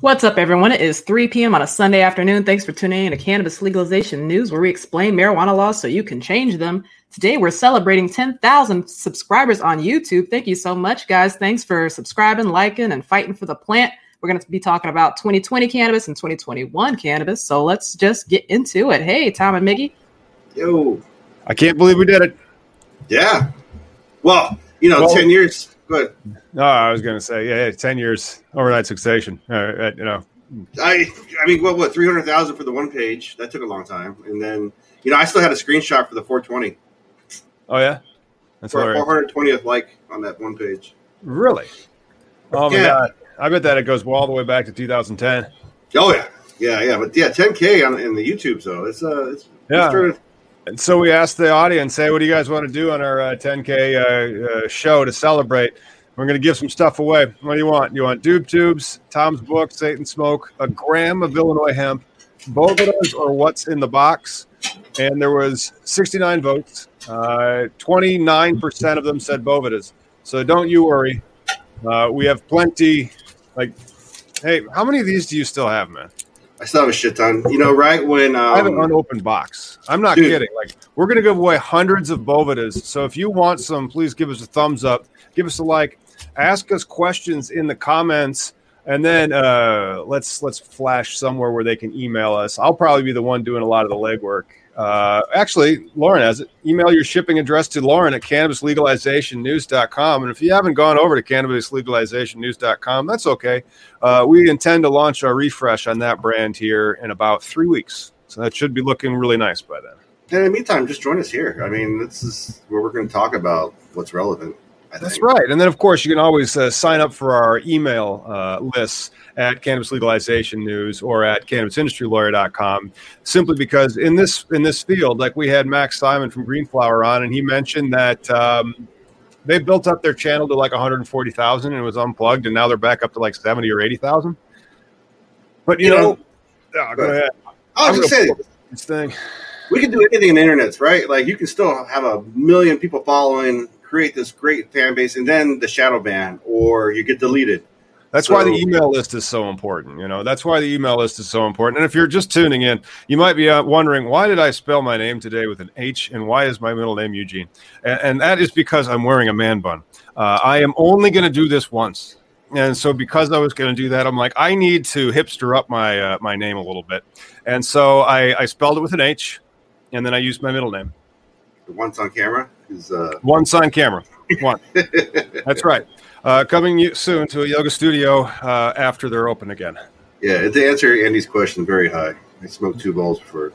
What's up, everyone? It is 3 p.m. on a Sunday afternoon. Thanks for tuning in to Cannabis Legalization News, where we explain marijuana laws so you can change them. Today, we're celebrating 10,000 subscribers on YouTube. Thank you so much, guys. Thanks for subscribing, liking, and fighting for the plant. We're going to be talking about 2020 cannabis and 2021 cannabis. So let's just get into it. Hey, Tom and Miggy. Yo. I can't believe we did it. Yeah. Well, you know, Well- 10 years. Good. No, I was going to say, yeah, yeah, 10 years overnight succession. Uh, you know, I I mean, what, what, 300,000 for the one page? That took a long time. And then, you know, I still had a screenshot for the 420 oh, yeah. That's for a 420th like on that one page. Really? Oh, my Yeah. God. I bet that it goes all the way back to 2010. Oh, yeah. Yeah, yeah. But yeah, 10K on in the YouTube, so it's, uh, it's, Yeah. it's And so we asked the audience, hey, what do you guys want to do on our uh, 10K uh, uh, show to celebrate? We're going to give some stuff away. What do you want? You want Doob Tubes, Tom's book, Satan Smoke, a gram of Illinois hemp, Bovedas, or what's in the box? And there was 69 votes. Uh, 29% of them said Bovedas. So don't you worry. Uh, we have plenty. Like, hey, how many of these do you still have, man? I still have a shit ton. You know, right when um, I have an unopened box. I'm not Dude. kidding. Like we're gonna give away hundreds of Bovedas. So if you want some, please give us a thumbs up, give us a like, ask us questions in the comments, and then uh, let's let's flash somewhere where they can email us. I'll probably be the one doing a lot of the legwork. Uh, actually, Lauren has it. Email your shipping address to Lauren at cannabislegalizationnews.com. And if you haven't gone over to cannabislegalizationnews.com, that's okay. Uh, we intend to launch our refresh on that brand here in about three weeks. So that should be looking really nice by then. And in the meantime, just join us here. I mean, this is where we're going to talk about what's relevant. That's right. And then, of course, you can always uh, sign up for our email uh, lists at Cannabis Legalization News or at CannabisIndustryLawyer.com. Simply because in this in this field, like we had Max Simon from Greenflower on, and he mentioned that um, they built up their channel to like 140,000 and it was unplugged, and now they're back up to like 70 or 80,000. But you, You know, know- go ahead. I was just saying, This thing. we can do anything in the internet, right? Like you can still have a million people following, create this great fan base, and then the shadow ban or you get deleted. That's why the email list is so important. You know, that's why the email list is so important. And if you're just tuning in, you might be uh, wondering why did I spell my name today with an H and why is my middle name Eugene? And, and that is because I'm wearing a man bun. Uh, I am only going to do this once. And so, because I was going to do that, I'm like, I need to hipster up my uh, my name a little bit, and so I, I spelled it with an H, and then I used my middle name. Once on camera is uh, Once on camera, one. That's right. Uh, coming soon to a yoga studio uh, after they're open again. yeah. To answer Andy's question, very high. I smoked two bowls before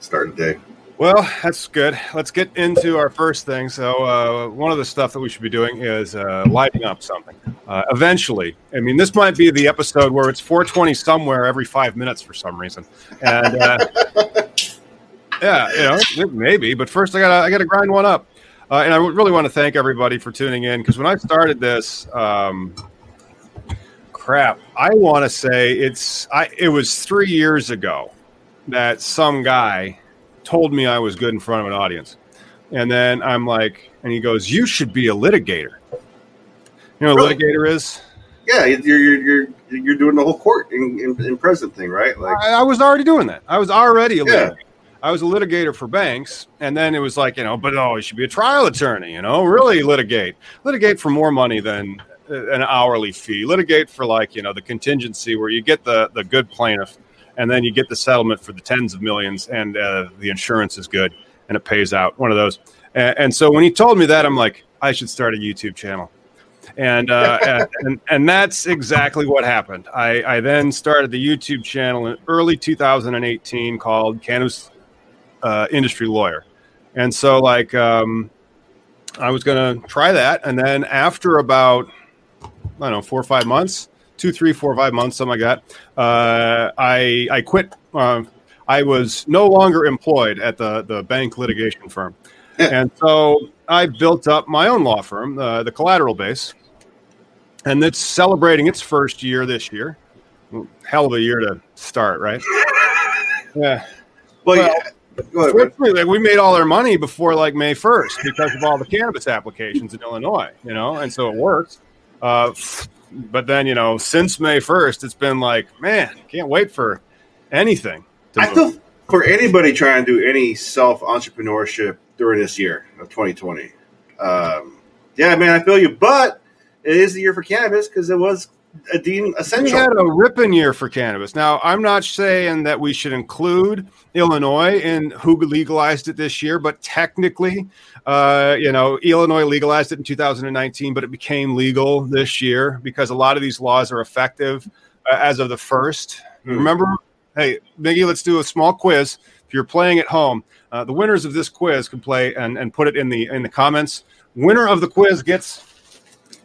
starting the day. Well, that's good. Let's get into our first thing. So, uh, one of the stuff that we should be doing is uh, lighting up something. Uh, eventually, I mean, this might be the episode where it's 420 somewhere every five minutes for some reason, and uh, yeah, you know, maybe. But first, I gotta I gotta grind one up. Uh, and I really want to thank everybody for tuning in because when I started this, um, crap. I want to say it's I. It was three years ago that some guy told me I was good in front of an audience, and then I'm like, and he goes, "You should be a litigator." You know what a litigator is? Yeah, you're you're you're, you're doing the whole court in, in, in present thing, right? Like I, I, was already doing that. I was already a yeah. litigator. I was a litigator for banks, and then it was like, you know, but oh, you should be a trial attorney, you know, really litigate, litigate for more money than an hourly fee, litigate for like, you know, the contingency where you get the the good plaintiff, and then you get the settlement for the tens of millions, and uh, the insurance is good and it pays out. One of those, and, and so when he told me that, I'm like, I should start a YouTube channel. And, uh, and and that's exactly what happened. I, I then started the YouTube channel in early 2018 called Cannabis uh, Industry Lawyer, and so like um, I was going to try that, and then after about I don't know four or five months, two, three, four, five months, something like that, uh, I I quit. Uh, I was no longer employed at the the bank litigation firm, and so I built up my own law firm, uh, the Collateral Base, and it's celebrating its first year this year. Hell of a year to start, right? yeah. Well, well yeah. Fortunately, we made all our money before like May 1st because of all the cannabis applications in Illinois, you know, and so it worked. Uh, but then, you know, since May 1st, it's been like, man, can't wait for anything. I feel for anybody trying to do any self entrepreneurship during this year of 2020. Um, yeah, man, I feel you. But it is the year for cannabis because it was deemed essential. We had a ripping year for cannabis. Now, I'm not saying that we should include Illinois in who legalized it this year, but technically, uh, you know, Illinois legalized it in 2019, but it became legal this year because a lot of these laws are effective uh, as of the first. Mm. Remember, hey, Miggy, let's do a small quiz. If you're playing at home, uh, the winners of this quiz can play and, and put it in the in the comments. Winner of the quiz gets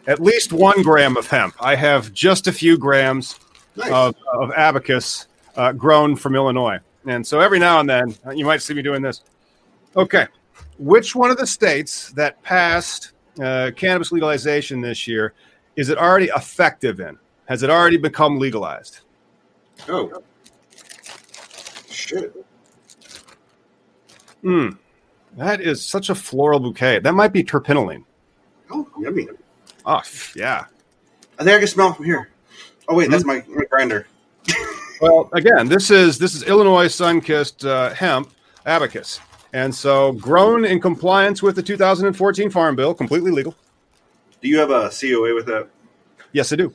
at least one gram of hemp. I have just a few grams nice. of, of abacus uh, grown from Illinois. And so every now and then uh, you might see me doing this. Okay. Which one of the states that passed uh, cannabis legalization this year is it already effective in? Has it already become legalized? Oh. Shit. Hmm. That is such a floral bouquet. That might be terpinolene. Oh, yummy. Oh yeah. I think I can smell from here. Oh wait, mm-hmm. that's my, my grinder. well, again, this is this is Illinois Sunkist uh, hemp abacus, and so grown in compliance with the 2014 Farm Bill, completely legal. Do you have a COA with that? Yes, I do.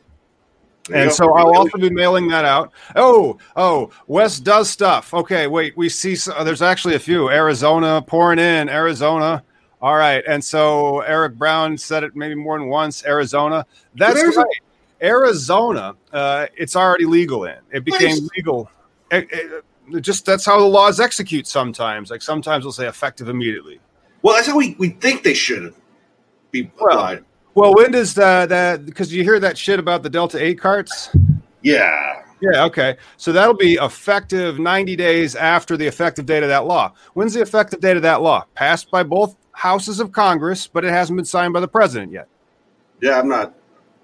And so I'll also be mailing that out. Oh, oh, Wes does stuff. Okay, wait, we see. there's actually a few. Arizona pouring in. Arizona. All right. And so Eric Brown said it maybe more than once Arizona. That's right. Arizona, uh, it's already legal in. It became nice. legal. It, it, just that's how the laws execute sometimes. Like sometimes they'll say effective immediately. Well, that's how we, we think they should be applied. Well, well when does that, that because you hear that shit about the Delta 8 carts? Yeah. Yeah, okay. So that'll be effective 90 days after the effective date of that law. When's the effective date of that law? Passed by both houses of Congress, but it hasn't been signed by the president yet. Yeah, I'm not.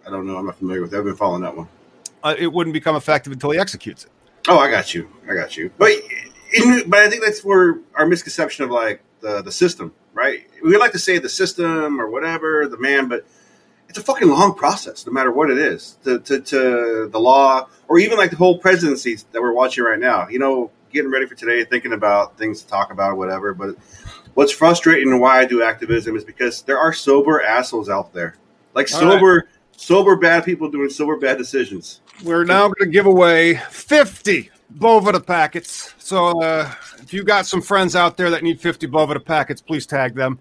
I don't know. I'm not familiar with. It. I've been following that one. Uh, it wouldn't become effective until he executes it. Oh, I got you. I got you. But in, but I think that's where our misconception of like the the system, right? We like to say the system or whatever, the man, but it's a fucking long process, no matter what it is. To, to, to the law, or even like the whole presidency that we're watching right now. You know, getting ready for today, thinking about things to talk about, whatever. But what's frustrating and why I do activism is because there are sober assholes out there, like All sober, right. sober bad people doing sober bad decisions. We're now going to give away fifty Boveda packets. So uh, if you got some friends out there that need fifty Boveda packets, please tag them.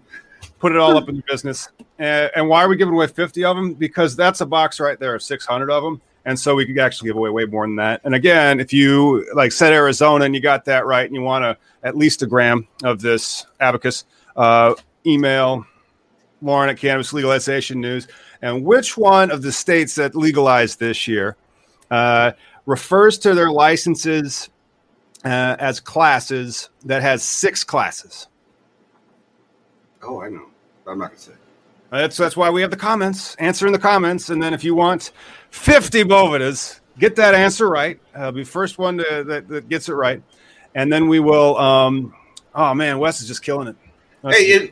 Put it all up in the business. And, and why are we giving away fifty of them? Because that's a box right there of six hundred of them and so we could actually give away way more than that. And again, if you like said Arizona and you got that right, and you want to at least a gram of this abacus, uh, email Lauren at Cannabis Legalization News. And which one of the states that legalized this year uh, refers to their licenses uh, as classes that has six classes? Oh, I know. I'm not gonna say. That's that's why we have the comments. Answer in the comments, and then if you want fifty Bovedas, get that answer right. Uh, be first one to, that, that gets it right, and then we will. Um, oh man, Wes is just killing it. Wes Hey, it,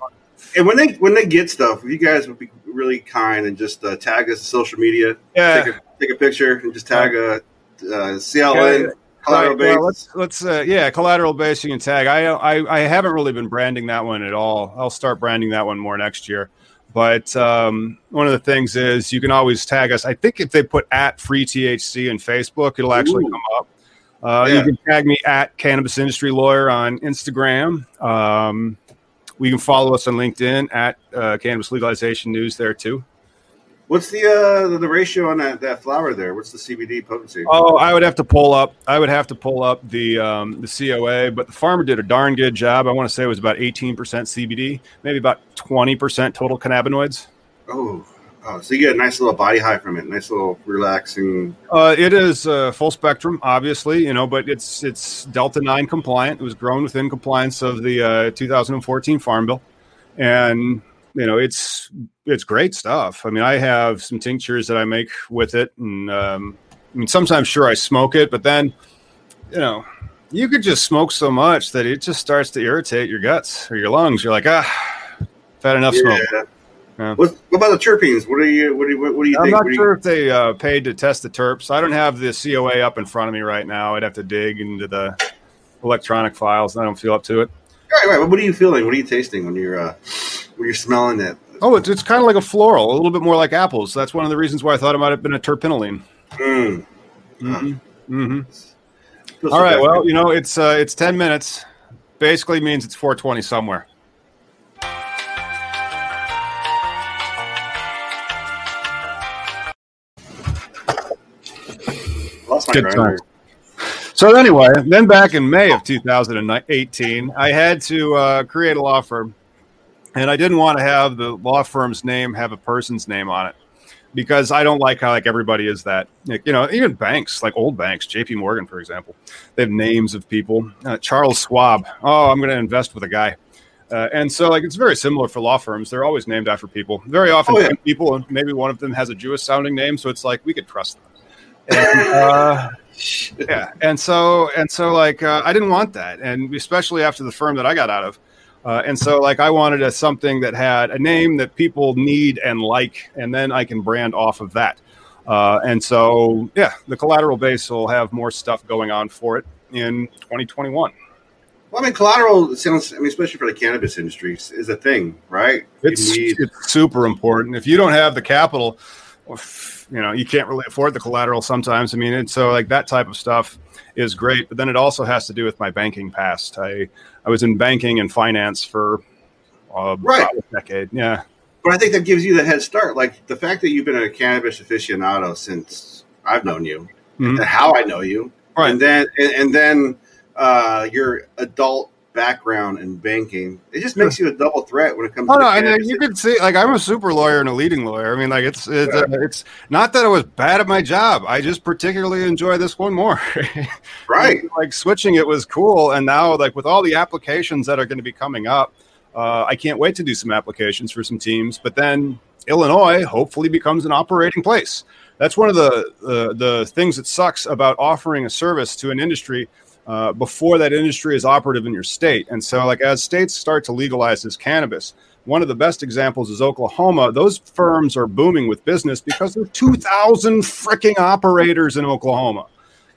and when they when they get stuff, you guys would be really kind and just uh, tag us on social media. yeah. Take a take a picture and just tag a uh, CLN Yeah, collateral base. well, let's let's uh, yeah, collateral base you can tag. I, I I haven't really been branding that one at all. I'll start branding that one more next year. But um, one of the things is you can always tag us. I think if they put at free THC in Facebook, it'll actually Ooh. come up. Uh, Yeah. You can tag me at Cannabis Industry Lawyer on Instagram. Um, we can follow us on LinkedIn at uh, Cannabis Legalization News there too. What's the uh the, the ratio on that that flower there? What's the CBD potency? Oh, I would have to pull up. I would have to pull up the um, the COA, but the farmer did a darn good job. I want to say it was about eighteen percent CBD, maybe about twenty percent total cannabinoids. Oh, oh, so you get a nice little body high from it. Nice little relaxing. Uh, it is uh, full spectrum, obviously, you know, but it's it's Delta nine compliant. It was grown within compliance of the uh, 2014 Farm Bill, and you know it's it's great stuff. I mean, I have some tinctures that I make with it, and um, I mean sometimes sure I smoke it, but then you know you could just smoke so much that it just starts to irritate your guts or your lungs. You're like, ah, I've had enough smoke. Yeah. Yeah. What, what about the terpenes? What do you what do you what do you I'm think? not do you- sure if they uh, paid to test the terps. I don't have the COA up in front of me right now. I'd have to dig into the electronic files. And I don't feel up to it. All right, right. What are you feeling? What are you tasting when you're uh, when you're smelling it? Oh, it's, it's kind of like a floral, a little bit more like apples. That's one of the reasons why I thought it might have been a terpinolene. Mm. hmm hmm Feels All so right. good. Well, you know, it's uh, it's ten minutes. Basically means it's 420 somewhere. good grinder. So anyway, then back in May of 2018, I had to uh, create a law firm, and I didn't want to have the law firm's name have a person's name on it because I don't like how like everybody is that. Like, you know, even banks, like old banks, J.P. Morgan, for example, they have names of people. Uh, Charles Schwab. Oh, I'm going to invest with a guy. Uh, and so, like, it's very similar for law firms. They're always named after people. Very often, Oh, yeah. people, and maybe one of them has a Jewish sounding name. So it's like we could trust them. And, uh, yeah and so and so like uh, i didn't want that and especially after the firm that i got out of uh, and so like i wanted a something that had a name that people need and like and then i can brand off of that uh, and so yeah the collateral base will have more stuff going on for it in 2021 Well, I mean, collateral sounds. I mean, especially for the cannabis industry, is- a thing, right? It's, need- it's super important if you don't have the capital you know you can't really afford the collateral sometimes i mean and so like that type of stuff is great but then it also has to do with my banking past i i was in banking and finance for uh, Right. a decade yeah But I think that gives you the head start. Like the fact that you've been a cannabis aficionado since I've known you, Mhm. and how I know you, right and then and, and then uh, your adult background in banking, it just makes you a double threat when it comes. Oh to no, and uh, you could see like I'm a super lawyer and a leading lawyer. I mean, like it's it's, uh, it's not that I was bad at my job. I just particularly enjoy this one more. right? like switching it was cool and now like with all the applications that are going to be coming up uh, i can't wait to do some applications for some teams but then illinois hopefully becomes an operating place that's one of the the, the things that sucks about offering a service to an industry uh, before that industry is operative in your state and so like as states start to legalize this cannabis one of the best examples is Oklahoma. Those firms are booming with business because there are 2,000 freaking operators in Oklahoma.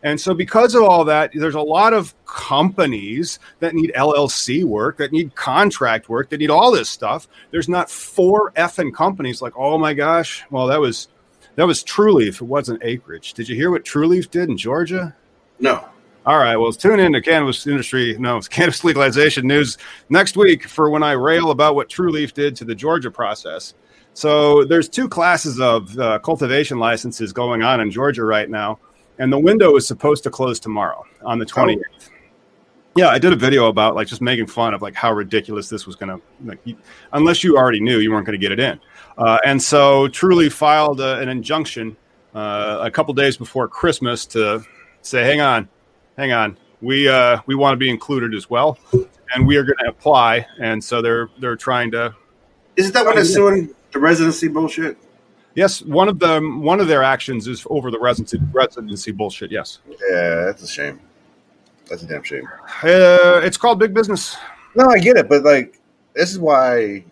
And so, because of all that, there's a lot of companies that need LLC work, that need contract work, that need all this stuff. There's not four effing companies like, oh my gosh, well, that was that was Trulieve. It wasn't Acreage. Did you hear what Trulieve did in Georgia? No, All right. Well, tune in to cannabis industry, no, cannabis legalization news next week for when I rail about what Trulieve did to the Georgia process. So there's two classes of uh, cultivation licenses going on in Georgia right now, and the window is supposed to close tomorrow on the 28th. Yeah, I did a video about like just making fun of like how ridiculous this was going to, like, you, unless you already knew, you weren't going to get it in. Uh, and so Truly filed uh, an injunction uh, a couple days before Christmas to say, hang on, hang on, we uh, we want to be included as well, and we are going to apply. And so they're they're trying to is it that one that's suing the residency bullshit. Yes, one of them. One of their actions is over the residency residency bullshit. Yes. Yeah, that's a shame. That's a damn shame. Uh, it's called big business. No, I get it, but like this is why.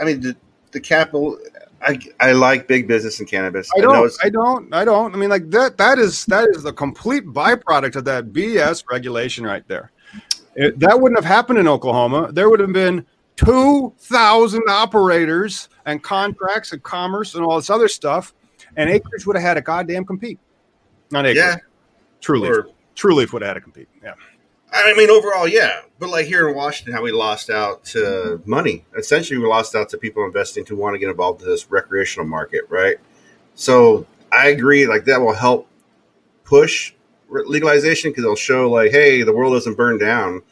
I mean, the, the capital. I, I like big business and cannabis. I don't. it's- I don't. I don't. I mean, like that. That is that is the complete byproduct of that BS regulation right there. It, that wouldn't have happened in Oklahoma. There would have been two thousand operators and contracts and commerce and all this other stuff, and Acreage would have had a goddamn compete. Not Acreage. yeah, Truly, or- Truly would have had a compete. Yeah. I mean, overall, yeah. But like here in Washington, how we lost out to money. Essentially, we lost out to people investing to want to get involved in this recreational market, right? So I agree. Like that will help push legalization because it'll show like, hey, the world doesn't burn down.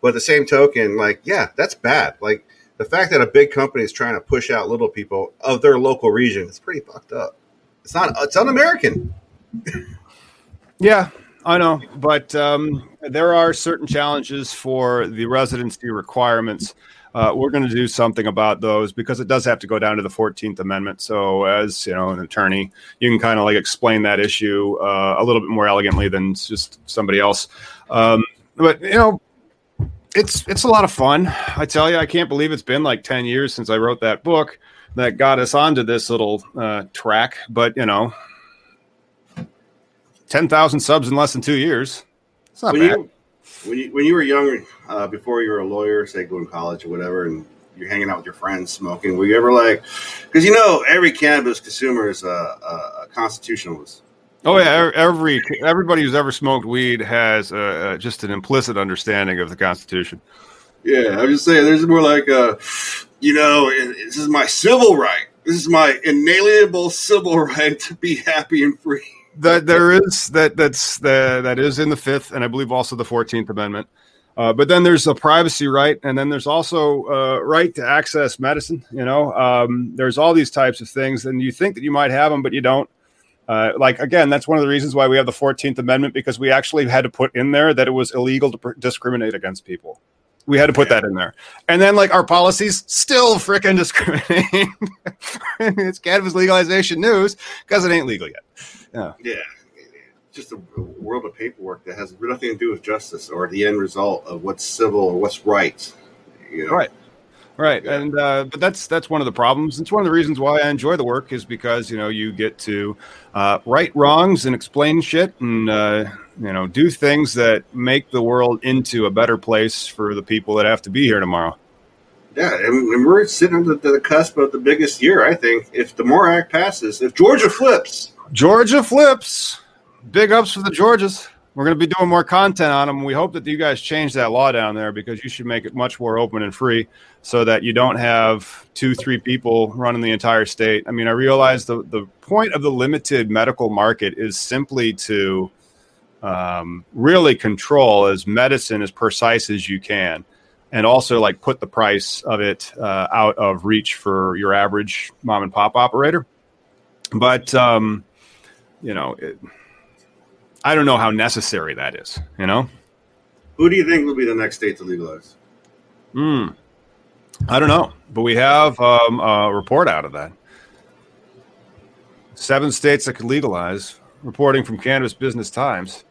But at the same token, like, yeah, that's bad. Like the fact that a big company is trying to push out little people of their local region is pretty fucked up. It's not. It's un-American. Yeah, I know, but um, there are certain challenges for the residency requirements. Uh, we're going to do something about those because it does have to go down to the Fourteenth Amendment. So, as you know, an attorney, you can kind of like explain that issue uh, a little bit more elegantly than just somebody else. Um, but you know, it's it's a lot of fun. I tell you, I can't believe it's been like ten years since I wrote that book that got us onto this little uh, track. But you know, ten thousand subs in less than two years. It's not when bad. you when you when you were younger, uh, before you were a lawyer, say going to college or whatever, and you're hanging out with your friends smoking, were you ever like, because you know every cannabis consumer is a, a, a constitutionalist. Oh yeah, every everybody who's ever smoked weed has uh, uh, just an implicit understanding of the Constitution. Yeah, I'm just saying. There's more like, uh, you know, this is my civil right. This is my inalienable civil right to be happy and free. That there is that that's the, that is in the Fifth, and I believe also the Fourteenth Amendment. Uh, but then there's the privacy right, and then there's also uh, right to access medicine. You know, um, there's all these types of things, and you think that you might have them, but you don't. Uh, like again, that's one of the reasons why we have the Fourteenth Amendment because we actually had to put in there that it was illegal to pr- discriminate against people. We had to put that in there, and then like our policies still frickin' discriminate. it's cannabis legalization news because it ain't legal yet. Yeah, Yeah. just a world of paperwork that has nothing to do with justice or the end result of what's civil or what's right. You know? Right. Right, Yeah. and uh, but that's that's one of the problems. It's one of the reasons why I enjoy the work is because you know you get to uh, right wrongs and explain shit and uh, you know do things that make the world into a better place for the people that have to be here tomorrow. Yeah, and, and we're sitting on the, the cusp of the biggest year, I think. If the MORE Act passes, if Georgia flips, Georgia flips. Big ups for the Georgias. We're going to be doing more content on them. We hope that you guys change that law down there because you should make it much more open and free so that you don't have two, three people running the entire state. I mean, I realize the, the point of the limited medical market is simply to um, really control as medicine as precise as you can and also like put the price of it uh, out of reach for your average mom and pop operator. But, um, you know, it, I don't know how necessary that is, you know? who do you think will be the next state to legalize? Hmm. I don't know, but we have um, a report out of that. Seven states that could legalize, reporting from Cannabis Business Times.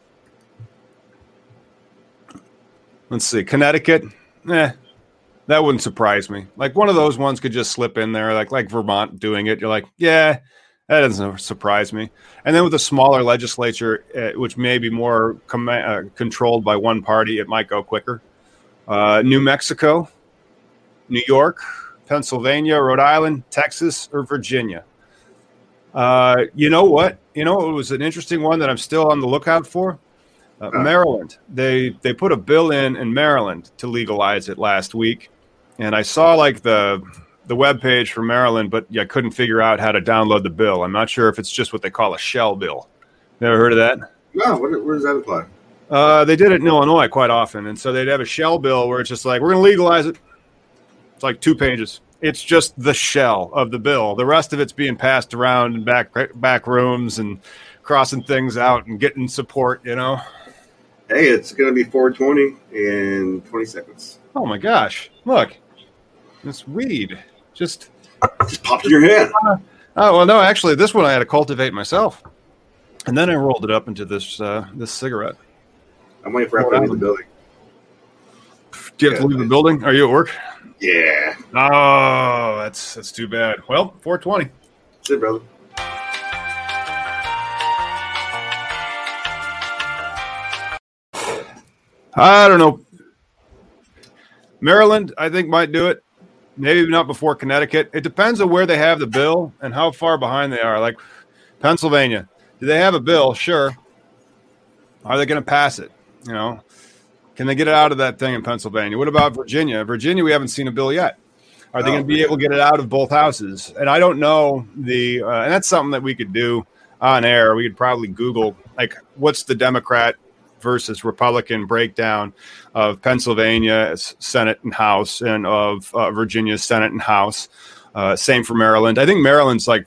Let's see, Connecticut. Eh, that wouldn't surprise me. Like one of those ones could just slip in there, like like Vermont doing it. You're like, yeah, that doesn't surprise me. And then with a smaller legislature, uh, which may be more com- uh, controlled by one party, it might go quicker. Uh, New Mexico, New York, Pennsylvania, Rhode Island, Texas, or Virginia. Uh, you know what? You know it was an interesting one that I'm still on the lookout for. Uh, Maryland. They they put a bill in in Maryland to legalize it last week, and I saw like the the web page for Maryland, but I couldn't figure out how to download the bill. I'm not sure if it's just what they call a shell bill. Never heard of that? No, what, where does that apply? Uh, they did it in Illinois quite often, and so they'd have a shell bill where it's just like we're going to legalize it. It's like two pages. It's just the shell of the bill. The rest of it's being passed around in back back rooms and crossing things out and getting support. You know. Hey, it's going to be 420 in 20 seconds. Oh my gosh! Look, this weed just Just popped in your hand. Oh well, no, actually, this one I had to cultivate myself, and then I rolled it up into this uh, this cigarette. I'm waiting for everyone to leave the building. Do you have to leave the building? Are you at work? Yeah. Oh, that's that's too bad. Well, 420. That's it, brother. I don't know. Maryland, I think, might do it. Maybe not before Connecticut. It depends on where they have the bill and how far behind they are. Like Pennsylvania, do they have a bill? Sure. Are they going to pass it? You know, can they get it out of that thing in Pennsylvania? What about Virginia? Virginia, we haven't seen a bill yet. Are they Oh, going to be able to get it out of both houses? And I don't know the, uh, and that's something that we could do on air. We could probably Google like what's the Democrat versus Republican breakdown of Pennsylvania's Senate and House and of uh, Virginia's Senate and House. Uh, same for Maryland. I think Maryland's like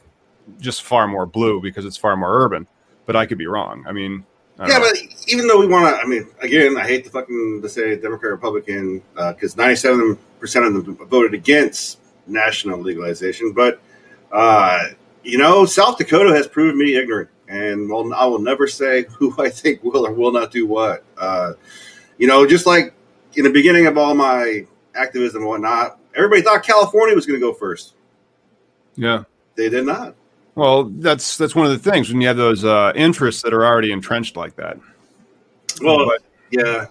just far more blue because it's far more urban, but I could be wrong. I mean, I Yeah, know. but even though we want to, I mean, again, I hate to fucking to say Democrat Republican because ninety-seven percent of them voted against national legalization. But uh, you know, South Dakota has proven me ignorant, and well, I will never say who I think will or will not do what. Uh, you know, just like in the beginning of all my activism and whatnot, everybody thought California was going to go first. yeah. They did not. Well, that's that's one of the things when you have those uh, interests that are already entrenched like that. Well, But- yeah,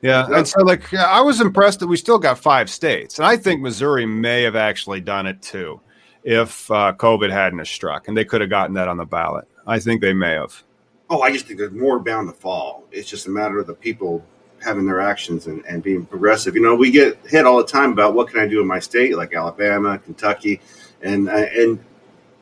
Yeah, and so like yeah, I was impressed that we still got five states, and I think Missouri may have actually done it too, if uh, COVID hadn't struck, and they could have gotten that on the ballot. I think they may have. Oh, I just think there's more bound to fall. It's just a matter of the people having their actions and, and being progressive. You know, we get hit all the time about what can I do in my state, like Alabama, Kentucky, and uh, and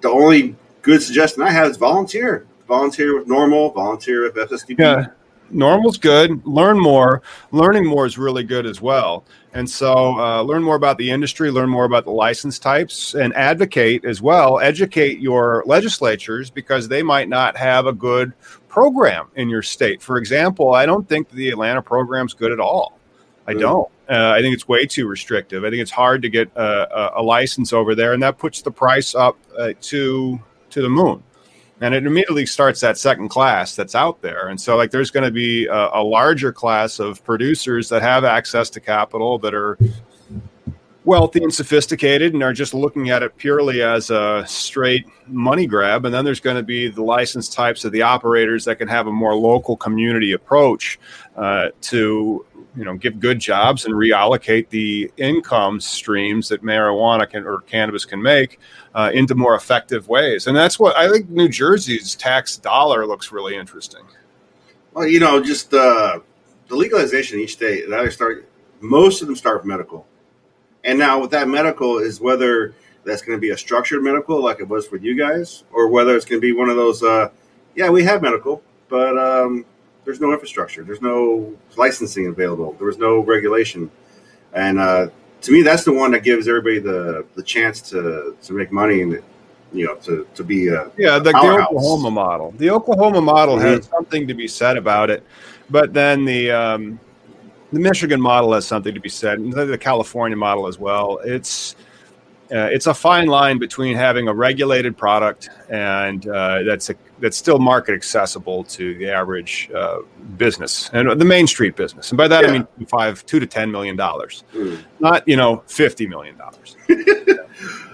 the only good suggestion I have is volunteer. Volunteer with NORML, volunteer with SSDP. Yeah, NORML's good. Learn more. Learning more is really good as well. And so, uh, learn more about the industry, learn more about the license types, and advocate as well. Educate your legislatures because they might not have a good program in your state. For example, I don't think the Atlanta program's good at all. I don't. Uh, I think it's way too restrictive. I think it's hard to get a, a, a license over there, and that puts the price up uh, to to the moon and it immediately starts that second class that's out there. And so like there's going to be a, a larger class of producers that have access to capital that are wealthy and sophisticated and are just looking at it purely as a straight money grab and then there's going to be the license types of the operators that can have a more local community approach uh, to you know give good jobs and reallocate the income streams that marijuana can or cannabis can make uh, into more effective ways. And that's what I think New Jersey's tax dollar looks really interesting. Well, you know, just uh, the legalization each state. That I start. Most of them start with medical, and now with that medical is whether that's going to be a structured medical like it was for you guys, or whether it's going to be one of those. Uh, yeah, we have medical, but um, there's no infrastructure. There's no licensing available. There was no regulation, and uh, to me, that's the one that gives everybody the the chance to to make money and you know to to be a Yeah, the, the Oklahoma model. The Oklahoma model Mhm. has something to be said about it, but then the um, the Michigan model has something to be said, and the California model as well. It's uh, it's a fine line between having a regulated product and uh, that's a, that's still market accessible to the average uh, business and the Main Street business. And by that I mean five, two to ten million dollars, Mm. not you know fifty million dollars.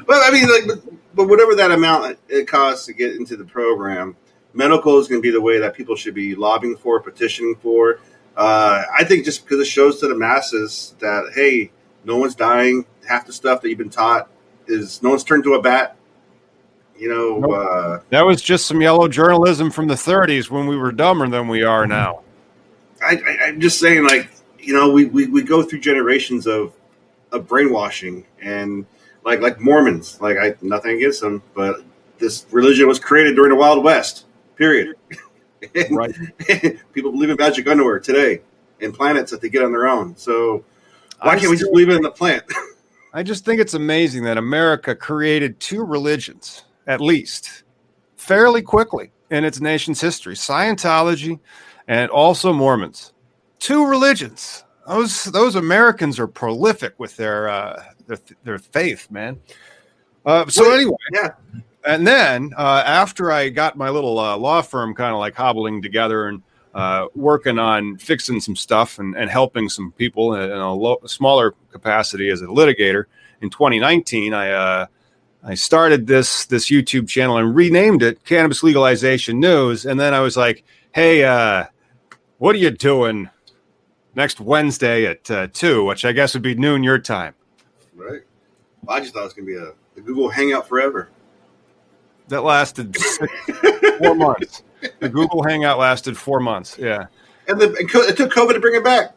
Well, I mean, like, but, but whatever that amount it costs to get into the program, medical is going to be the way that people should be lobbying for, petitioning for. Uh, I think just because it shows to the masses that hey, no one's dying. Half the stuff that you've been taught is no one's turned to a bat. You know, Nope. uh, That was just some yellow journalism from the 30s when we were dumber than we are now. I, I, I'm just saying, like, you know, we, we, we go through generations of of brainwashing and like like Mormons. Like, I nothing against them, but this religion was created during the Wild West. Period. Right. people believe in magic underwear today and planets that they get on their own. So why can't we just still- believe it in the plant? I just think it's amazing that America created two religions, at least, fairly quickly in its nation's history Scientology and also Mormons. Two religions. Those, those Americans are prolific with their, uh, their, their faith, man. Uh, so Wait, anyway, yeah. And then uh, after I got my little uh, law firm kind of like hobbling together and uh, working on fixing some stuff and, and helping some people in a smaller capacity as a litigator in 2019, I uh, I started this this YouTube channel and renamed it Cannabis Legalization News. And then I was like, hey, uh, what are you doing next Wednesday at uh, two, which I guess would be noon your time? Right. Well, I just thought it was gonna be a Google Hangout forever. That lasted six, four months. The Google Hangout lasted four months. Yeah. And the it took COVID to bring it back.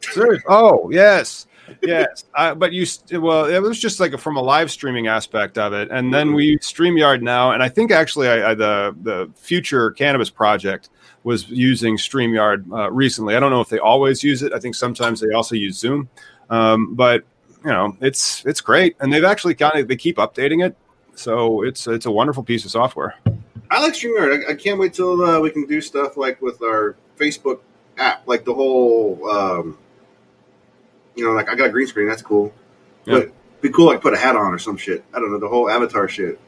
Serious? Oh, yes. Yes. I, but you, well, it was just like from a live streaming aspect of it. And then we use StreamYard now. And I think actually I, I, the, the future cannabis project was using StreamYard uh, recently. I don't know if they always use it. I think sometimes they also use Zoom. Um, but, you know, it's, it's great. And they've actually kind of, they keep updating it. So it's, it's a wonderful piece of software. I like StreamYard. I, I can't wait till uh, we can do stuff like with our Facebook app, like the whole, um, you know, like I got a green screen. That's cool. Yeah. But be cool, like put a hat on or some shit. I don't know the whole avatar shit.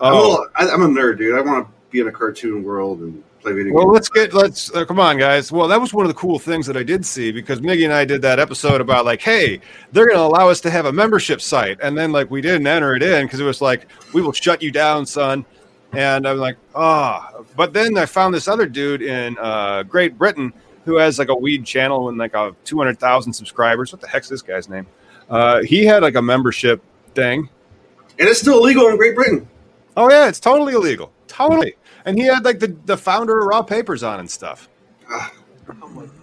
I'm, a Oh, little, I, I'm a nerd, dude. I want to be in a cartoon world and play video Well, games. let's get let's uh, come on, guys. Well, that was one of the cool things that I did see because Miggy and I did that episode about like, hey, they're going to allow us to have a membership site, and then like we didn't enter it in because it was like we will shut you down, son. And I'm like, ah. But then I found this other dude in uh, Great Britain who has like a weed channel and like a 200,000 subscribers. What the heck's this guy's name? Uh, he had like a membership thing. and it's still illegal in Great Britain. Oh yeah, it's totally illegal, totally. And he had like the the founder of Raw Papers on and stuff.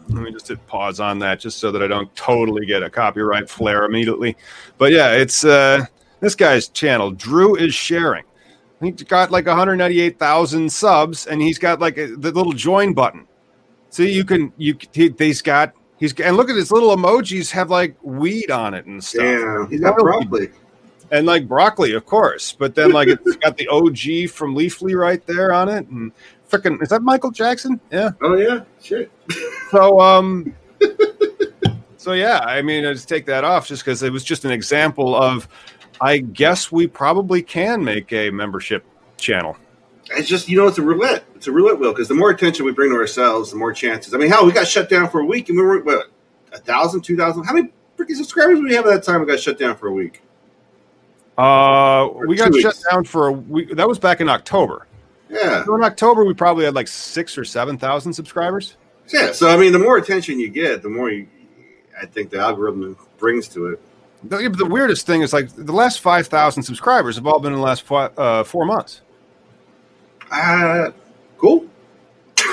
Let me just hit pause on that, just so that I don't totally get a copyright flare immediately. But yeah, it's uh, this guy's channel. Drew is sharing. He's got like 198,000 subs, and he's got like a, the little join button. See, you can you he, he's got he's and look at his little emojis have like weed on it and stuff Damn, he's got Totally. And like broccoli, of course. But then like it's got the OG from Leafly right there on it, and freaking is that Michael Jackson? Yeah. Oh yeah, shit. So um, so yeah, I mean, I just take that off just because it was just an example of. I guess we probably can make a membership channel. It's just you know, it's a roulette. It's a roulette wheel because the more attention we bring to ourselves, the more chances. I mean, hell, we got shut down for a week, and we were what a thousand, two thousand. How many freaking subscribers we have at that time? We got shut down for a week. Uh, we got shut down for a week. That was back in October. Yeah, So in October, we probably had like six or seven thousand subscribers. yeah. So I mean, the more attention you get, the more you, I think the algorithm brings to it. The, the weirdest thing is like the last five thousand subscribers have all been in the last uh, four months. Ah, cool.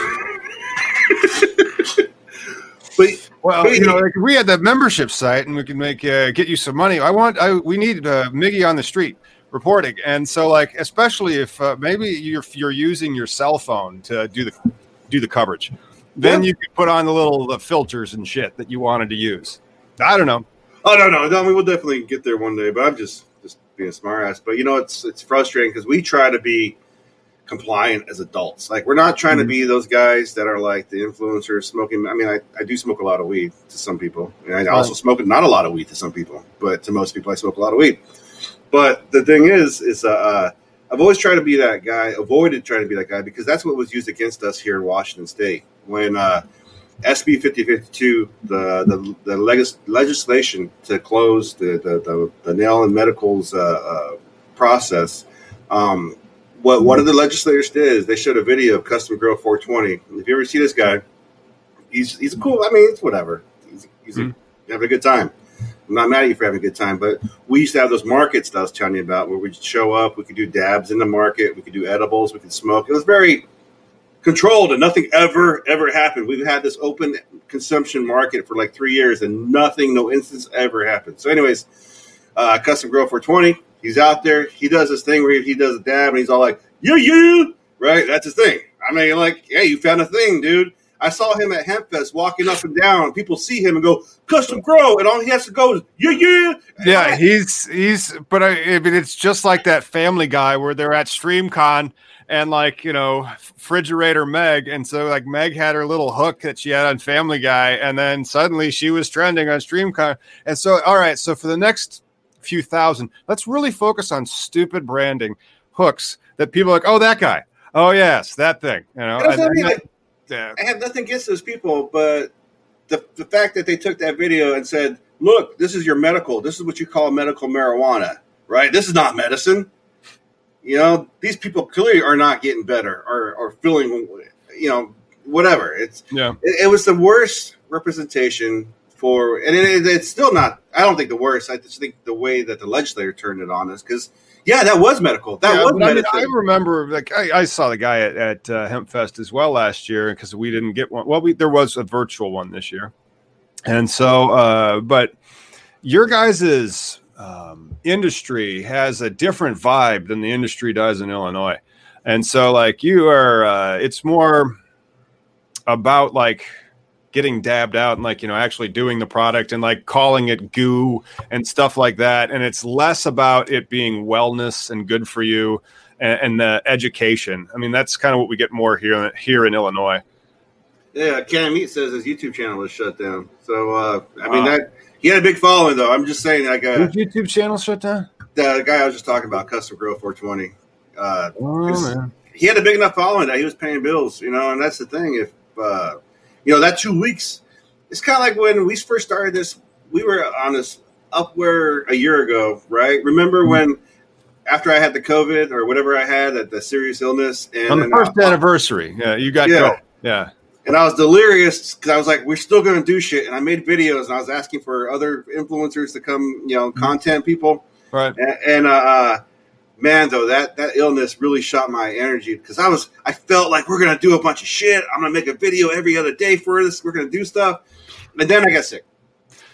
but Well, Wait. you know, like, we had the membership site, and we can make uh, get you some money. I want, I we need uh, Miggy on the street reporting, and so like, especially if uh, maybe you're you're using your cell phone to do the do the coverage, then Yeah. you could put on the little the filters and shit that you wanted to use. I don't know. Oh no, no, no. I mean, we'll definitely get there one day. But I'm just just being a smart ass. But you know, it's it's frustrating because we try to be compliant as adults. Like we're not trying to be those guys that are like the influencers smoking. I mean, I, I do smoke a lot of weed to some people, and I also Right. smoke not a lot of weed to some people. But to most people, I smoke a lot of weed. But the thing is, is uh, uh, I've always tried to be that guy. Avoided trying to be that guy because that's what was used against us here in Washington State when. Uh, SB 5052, the the, the legis- legislation to close the the, the, the nail and medicals uh, uh, process. Um, what one of the legislators did is they showed a video of Custom Grow 420. If you ever see this guy, he's he's cool. I mean, it's whatever. He's, he's Mhm. having a good time. I'm not mad at you for having a good time, but we used to have those markets that I was telling you about where we'd show up, we could do dabs in the market, we could do edibles, we could smoke. It was very controlled and nothing ever, ever happened. We've had this open consumption market for like three years and nothing, no instance ever happened. So, anyways, uh, Custom Grow 420, he's out there. He does this thing where he does a dab and he's all like, you, you, right? That's his thing. I mean, like, hey, you found a thing, dude. I saw him at Hempfest walking up and down. People see him and go, Custom Grow. And all he has to go is, yeah, yeah. Yeah, he's he's, but I, I mean, it's just like that Family Guy where they're at StreamCon and like you know, refrigerator Meg, and so like Meg had her little hook that she had on Family Guy, and then suddenly she was trending on StreamCon, and so all right, so for the next few thousand. Let's really focus on stupid branding hooks that people are like, oh, that guy. Oh, yes, that thing. You know, That's and- what I mean, like, that- I have nothing against those people, but the the fact that they took that video and said, "Look, this is your medical. This is what you call medical marijuana, right? This is not medicine." You know, these people clearly are not getting better or or feeling, you know, whatever. It's yeah. it, it was the worst representation for, and it, it's still not. I don't think the worst. I just think the way that the legislator turned it on us because. Yeah, that was medical. That Yeah, was but I, mean. I remember, like, I, I saw the guy at, at uh, Hempfest as well last year because we didn't get one. Well, we, there was a virtual one this year, and so, uh, but your guys's um, industry has a different vibe than the industry does in Illinois, and so, like, you are, uh, it's more about like getting dabbed out and like you know actually doing the product and like calling it goo and stuff like that and it's less about it being wellness and good for you and, and the education i mean that's kind of what we get more here here in illinois Yeah, Ken Meat says his YouTube channel was shut down. So uh, I mean Wow. that he had a big following though. I'm just saying, like uh, Whose youtube channel shut down the guy I was just talking about, Custom Grow 420. Uh, oh, man. he had a big enough following that he was paying bills, you know, and that's the thing. If uh, you know that two weeks, it's kind of like when we first started this. We were on this upward a year ago, right? Remember Mhm. when after I had the COVID or whatever I had, that the serious illness, and on the and first I- anniversary yeah you got Yeah. go yeah and I was delirious because I was like, "We're still going to do shit." And I made videos, and I was asking for other influencers to come, you know, content people. right And, and uh, uh, man, though that that illness really shot my energy because I was I felt like we're to do a bunch of shit. I'm to make a video every other day for this. We're to do stuff, and then I got sick.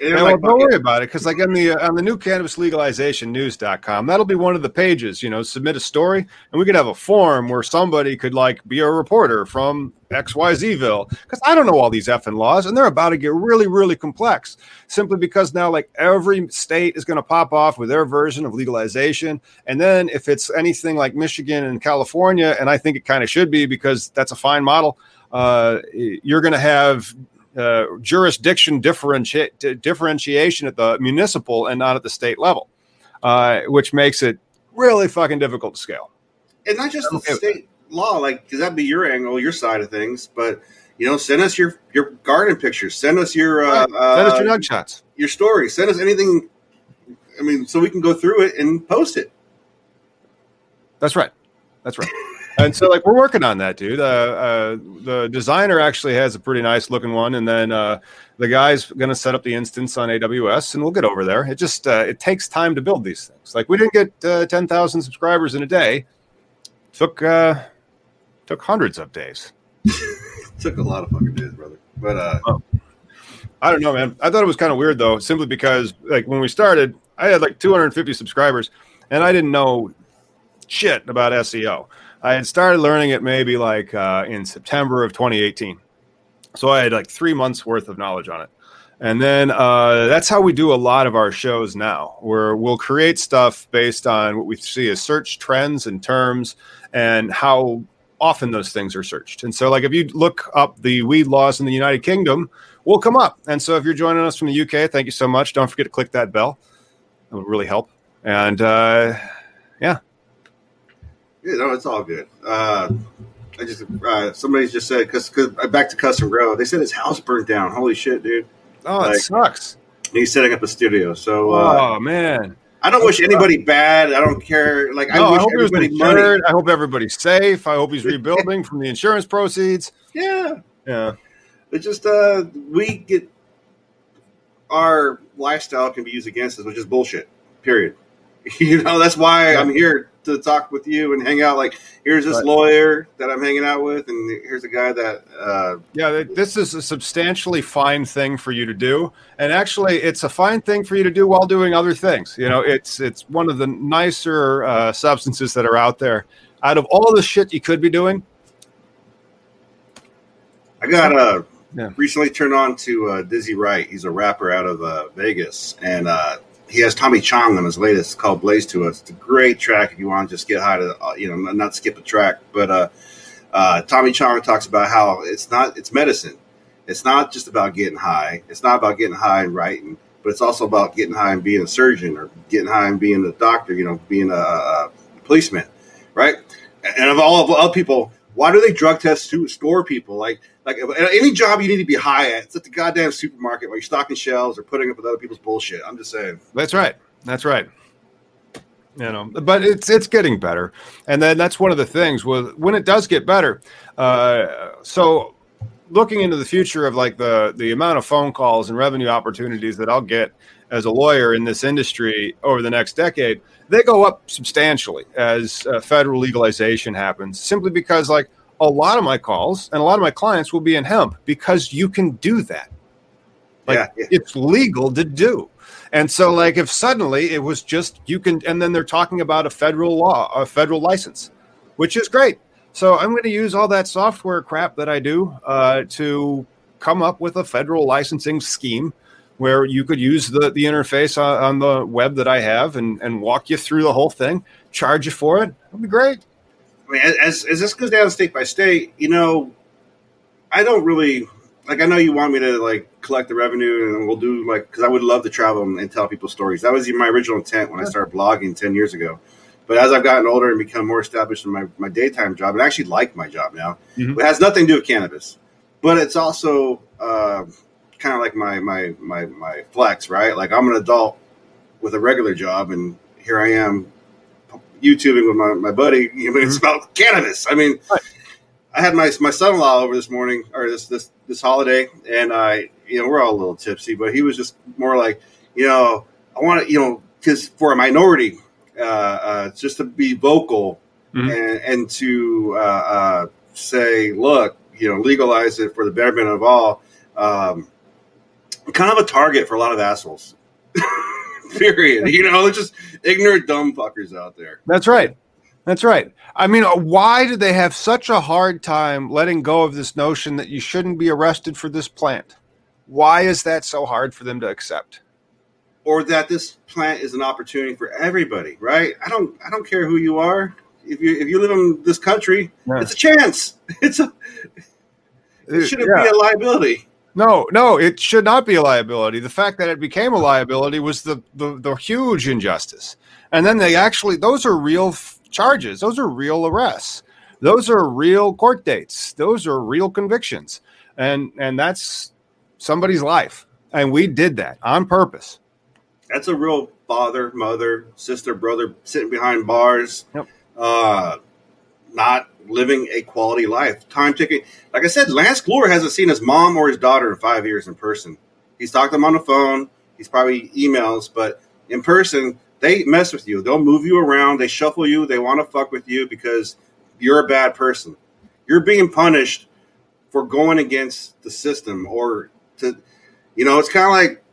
And well, like, don't worry about it because, like, on the uh, on the new cannabis legalization news.com, that'll be one of the pages. You know, submit a story, and we could have a form where somebody could like be a reporter from XYZville because I don't know all these effing laws, and they're about to get really, really complex. Simply because now, like, every state is going to pop off with their version of legalization, and then if it's anything like Michigan and California, and I think it kind of should be because that's a fine model, uh, you're going to have uh, jurisdiction differenti- differentiation at the municipal and not at the state level, uh, which makes it really fucking difficult to scale. and not just the state law, like because that'd be your angle, your side of things, but. You know, send us your your garden pictures. Send us your uh, Send us your uh, nug shots. your story. Send us anything. I mean, so we can go through it and post it. That's right. That's right. And so, like, we're working on that, dude. Uh, uh, the designer actually has a pretty nice looking one, and then uh, the guy's going to set up the instance on AWS, and we'll get over there. It just uh, it takes time to build these things. Like, we didn't get uh, ten thousand subscribers in a day. Took uh, took hundreds of days. took a lot of fucking days, brother. But uh, I don't know, man. I thought it was kind of weird though, simply because like when we started, I had like 250 subscribers, and I didn't know shit about SEO. I had started learning it maybe like uh, in September of 2018, so I had like three months worth of knowledge on it. And then uh, that's how we do a lot of our shows now, where we'll create stuff based on what we see as search trends and terms and how often those things are searched. And so, like, if you look up the weed laws in the United Kingdom, we'll come up. And so, if you're joining us from the UK, thank you so much. Don't forget to click that bell; it would really help. And uh, yeah, no, it's all good. Uh, I just uh, somebody just said because back to custom grow, they said his house burnt down. Holy shit, dude! oh, it sucks. He's setting up a studio, so uh, oh man, I don't wish anybody bad. I don't care. Like I no, I, wish hope he was everybody money. I hope everybody's safe. I hope he's rebuilding from the insurance proceeds. Yeah, Yeah, It's just uh, we get our lifestyle can be used against us, which is bullshit. Period. You know that's why I'm here to talk with you and hang out. Like here's this Right. lawyer that I'm hanging out with, and here's a guy that uh, yeah. This is a substantially fine thing for you to do, and actually, it's a fine thing for you to do while doing other things. You know, it's it's one of the nicer uh, substances that are out there. Out of all the shit you could be doing, I got uh, Yeah. recently turned on to uh, Dizzy Wright. He's a rapper out of uh, Vegas, and uh, he has Tommy Chong on his latest it's called "Blaze to Us." It's a great track if you want to just get high to uh, you know not skip a track. But uh, uh, Tommy Chong talks about how it's not it's medicine. It's not just about getting high. It's not about getting high and writing, but it's also about getting high and being a surgeon or getting high and being a doctor. You know, being a, a policeman, right? And of all of other people, why do they drug test to store people? Like, like any job you need to be high at, it's at the goddamn supermarket where you're stocking shelves or putting up with other people's bullshit. I'm just saying. That's right. That's right. You know, but it's it's getting better, and then that's one of the things with when it does get better. Uh, so, looking into the future of like the the amount of phone calls and revenue opportunities that I'll get as a lawyer in this industry over the next decade, they go up substantially as uh, federal legalization happens. Simply because like a lot of my calls and a lot of my clients will be in hemp because you can do that. Like yeah, yeah. it's legal to do. And so, like, if suddenly it was just you can, and then they're talking about a federal law, a federal license, which is great. So I'm going to use all that software crap that I do uh, to come up with a federal licensing scheme where you could use the, the interface on, on the web that I have and, and walk you through the whole thing, charge you for it. That'd be great. I mean, as, as this goes down state by state, you know, I don't really like I know you want me to like collect the revenue and we'll do like because I would love to travel and, tell people stories. That was my original intent when I started blogging ten years ago. But as I've gotten older and become more established in my, my daytime job, and I actually like my job now. Mm-hmm. It has nothing to do with cannabis, but it's also uh, kind of like my, my my my flex, right? Like I'm an adult with a regular job, and here I am YouTubing with my, my buddy. You know, it's mm-hmm. about cannabis. I mean, right. I had my my son in law over this morning or this this this holiday, and I you know we're all a little tipsy, but he was just more like you know I want to you know because for a minority, uh, uh, just to be vocal mm-hmm. and, and to uh, uh, say, look, you know, legalize it for the betterment of all. Um, kind of a target for a lot of assholes. Period. You know, just ignorant dumb fuckers out there. That's right. That's right. I mean, uh, why do they have such a hard time letting go of this notion that you shouldn't be arrested for this plant? Why is that so hard for them to accept? Or that this plant is an opportunity for everybody, right? I don't I don't care who you are. If you if you live in this country, yeah. it's a chance. It's a it shouldn't yeah. be a liability. No, no, it should not be a liability. The fact that it became a liability was the the, the huge injustice. And then they actually those are real charges. Those are real arrests. Those are real court dates. Those are real convictions. And and that's somebody's life. And we did that on purpose. That's a real father, mother, sister, brother sitting behind bars, yep. uh, not living a quality life. Time ticking. Like I said, Lance Glore hasn't seen his mom or his daughter in five years in person. He's talked to them on the phone. He's probably emails, but in person, they mess with you. They'll move you around. They shuffle you. They want to fuck with you because you're a bad person. You're being punished for going against the system or to, you know, it's kind of like,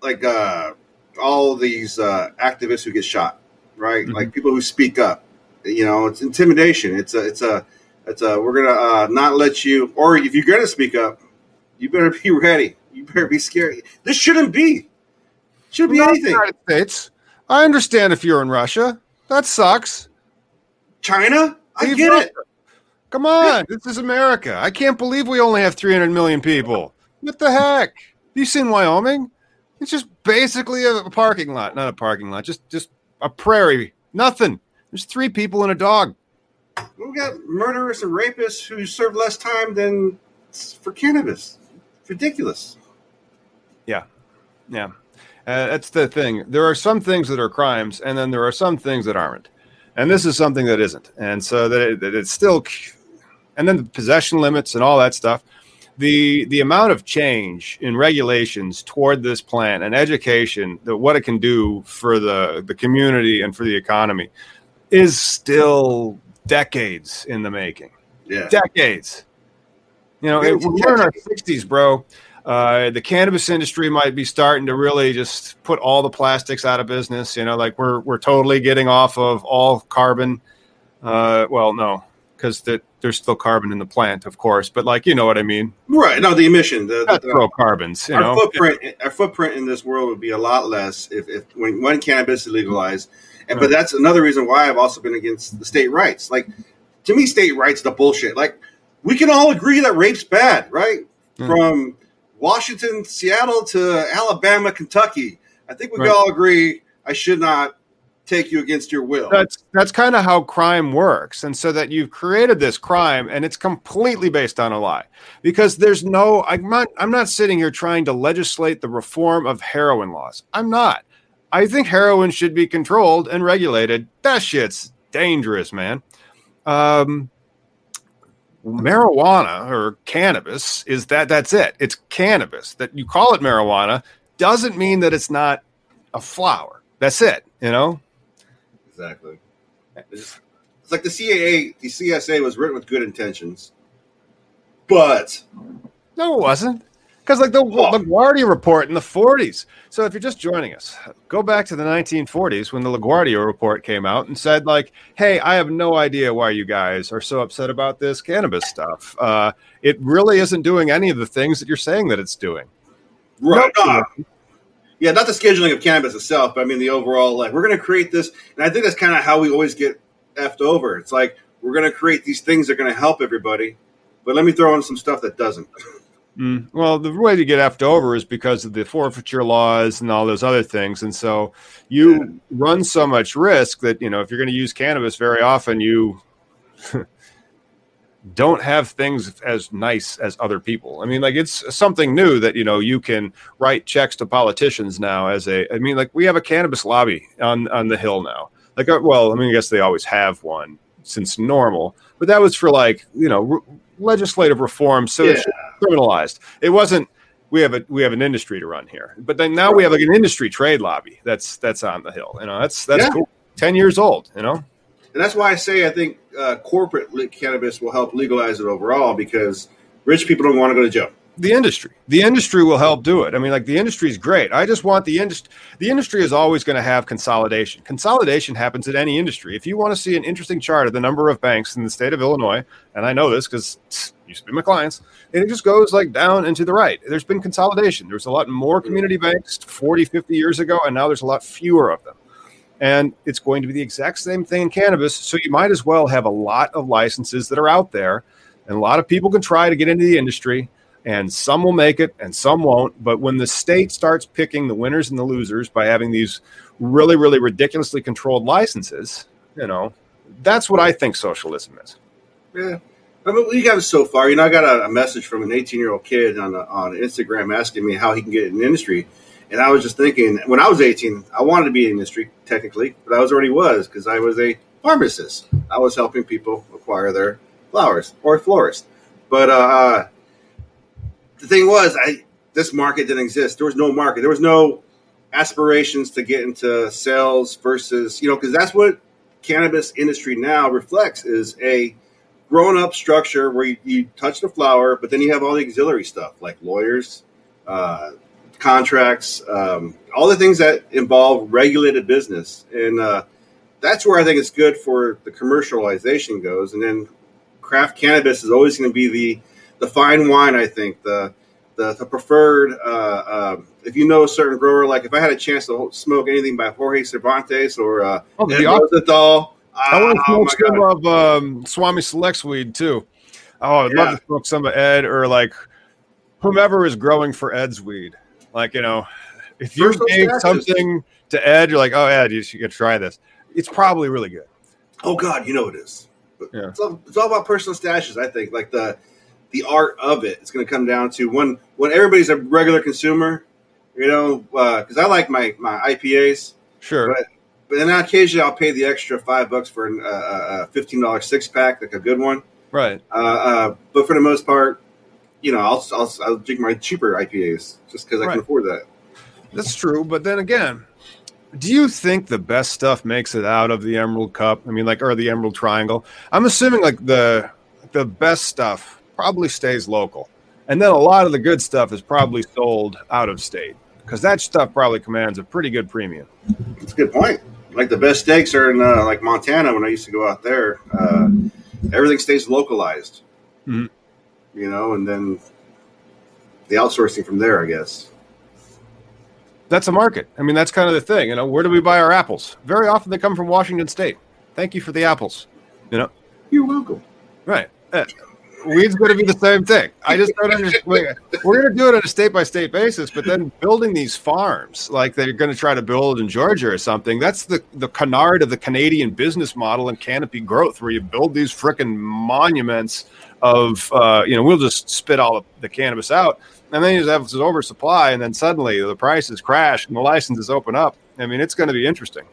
like uh, all these uh, activists who get shot, right? Mm-hmm. Like people who speak up. You know, it's intimidation. It's a, it's a, it's a. We're gonna uh, not let you, or if you're gonna speak up, you better be ready. You better be scared. This shouldn't be. Should be anything. United States. I understand if you're in Russia. That sucks. China? I Leave get Russia. it. Come on, this is America. I can't believe we only have 300 million people. What the heck? You seen Wyoming? It's just basically a parking lot, not a parking lot, just just a prairie. Nothing. There's three people and a dog. We got murderers and rapists who serve less time than for cannabis. It's ridiculous. Yeah, yeah. Uh, that's the thing. There are some things that are crimes, and then there are some things that aren't. And this is something that isn't. And so that, it, that it's still, and then the possession limits and all that stuff. The the amount of change in regulations toward this plan and education, that what it can do for the the community and for the economy, is still decades in the making. Yeah, decades. You know, it, we're in our sixties, bro uh, the cannabis industry might be starting to really just put all the plastics out of business. You know, like we're we're totally getting off of all carbon. Uh, well, no, because the, there's still carbon in the plant, of course, but like you know what I mean, right? No, the emission, the, the, the carbons. our know? footprint, our footprint in this world would be a lot less if, if when, when cannabis is legalized. And but that's another reason why I've also been against the state rights. Like to me, state rights the bullshit. Like we can all agree that rape's bad, right? Mm. From Washington, Seattle to Alabama, Kentucky. I think we Right. all agree I should not take you against your will. That's that's kind of how crime works, and so that you've created this crime, and it's completely based on a lie, because there's no. I'm not. I'm not sitting here trying to legislate the reform of heroin laws. I'm not. I think heroin should be controlled and regulated. That shit's dangerous, man. Um, marijuana or cannabis is that. That's it. It's cannabis. That you call it marijuana doesn't mean that it's not a flower. That's it. You know. Exactly. It's, it's like the CAA, the CSA was written with good intentions, but No, it wasn't. Because like the Oh. LaGuardia report in the 40s. So if you're just joining us, go back to the 1940s when the LaGuardia report came out and said like, "Hey, I have no idea why you guys are so upset about this cannabis stuff. Uh, it really isn't doing any of the things that you're saying that it's doing." right, No. uh, yeah, not the scheduling of cannabis itself, but I mean the overall like we're going to create this, and I think that's kind of how we always get effed over. It's like we're going to create these things that are going to help everybody, but let me throw in some stuff that doesn't. Mm, well, the way to get effed over is because of the forfeiture laws and all those other things. And so you Yeah. run so much risk that, you know, if you're going to use cannabis very often, you don't have things as nice as other people. I mean, like it's something new that, you know, you can write checks to politicians now as a, I mean, like we have a cannabis lobby on, on the Hill now. Like, uh, well, I mean, I guess they always have one since NORML, but that was for like, you know, re- legislative reform. So Yeah. Criminalized. It wasn't. We have a we have an industry to run here, but then now we have like an industry trade lobby that's that's on the hill. You know, that's that's Yeah. cool. Ten years old. You know, And that's why I say I think uh, corporate cannabis will help legalize it overall because rich people don't want to go to jail. the industry, the industry will help do it. I mean, like the industry is great. I just want the industry. The industry is always going to have consolidation. Consolidation happens in any industry. If you want to see an interesting chart of the number of banks in the state of Illinois, and I know this because used to be my clients, and it just goes like down and to the right. There's been consolidation. There's a lot more community banks 40, 50 years ago, and now there's a lot fewer of them. And it's going to be the exact same thing in cannabis. So you might as well have a lot of licenses that are out there, and a lot of people can try to get into the industry, and some will make it and some won't. But when the state starts picking the winners and the losers by having these really, really ridiculously controlled licenses, you know, that's what I think socialism is. Yeah. I mean, we got so far. You know, I got a, a message from an 18 year old kid on on Instagram asking me how he can get in the industry, and I was just thinking, when I was 18, I wanted to be in industry technically, but I was already was because I was a pharmacist. I was helping people acquire their flowers or a florist. But uh, uh, the thing was, I this market didn't exist. There was no market. There was no aspirations to get into sales versus you know because that's what cannabis industry now reflects is a grown up structure where you, you touch the flower, but then you have all the auxiliary stuff like lawyers, uh, contracts, um, all the things that involve regulated business. And uh, that's where I think it's good for the commercialization goes. And then craft cannabis is always going to be the, the fine wine, I think, the, the, the preferred. Uh, uh, if you know a certain grower, like if I had a chance to smoke anything by Jorge Cervantes or uh, Oh, the Rosenthal, I want to oh smoke some of um, Swami Select's weed too. Oh, I'd Yeah. love to smoke some of Ed or like whomever is growing for Ed's weed. Like, you know, if you First gave something to Ed, you're like, oh, Ed, you should try this. It's probably really good. Oh God, you know it is. But Yeah. It's, all, it's all about personal stashes. I think like the the art of it. It's going to come down to when when everybody's a regular consumer. You know, because I like my my IPAs, Sure. Right. But then occasionally I'll pay the extra five bucks for an, uh, uh, a fifteen dollar six pack, like a good one. Right. Uh, uh, but for the most part, you know, I'll I'll, I'll drink my cheaper IPAs just because I Right. can afford that. That's true. But then again, do you think the best stuff makes it out of the Emerald Cup? I mean, like, or the Emerald Triangle? I'm assuming like the the best stuff probably stays local, and then a lot of the good stuff is probably sold out of state because that stuff probably commands a pretty good premium. It's a good point. Like the best steaks are in uh, like Montana when I used to go out there. Uh, everything stays localized, Mhm. you know, and then the outsourcing from there, I guess. That's a market. I mean, that's kind of the thing. You know, where do we buy our apples? Very often they come from Washington State. Thank you for the apples. You know, You're welcome. right? Eh, weed's going to be the same thing. I just don't understand. We're going to do it on a state by state basis, but then building these farms like they're going to try to build in Georgia or something. That's the the canard of the Canadian business model and canopy growth, where you build these freaking monuments of uh, you know we'll just spit all the cannabis out, and then you just have this oversupply, and then suddenly the prices crash and the licenses open up. I mean, it's going to be interesting.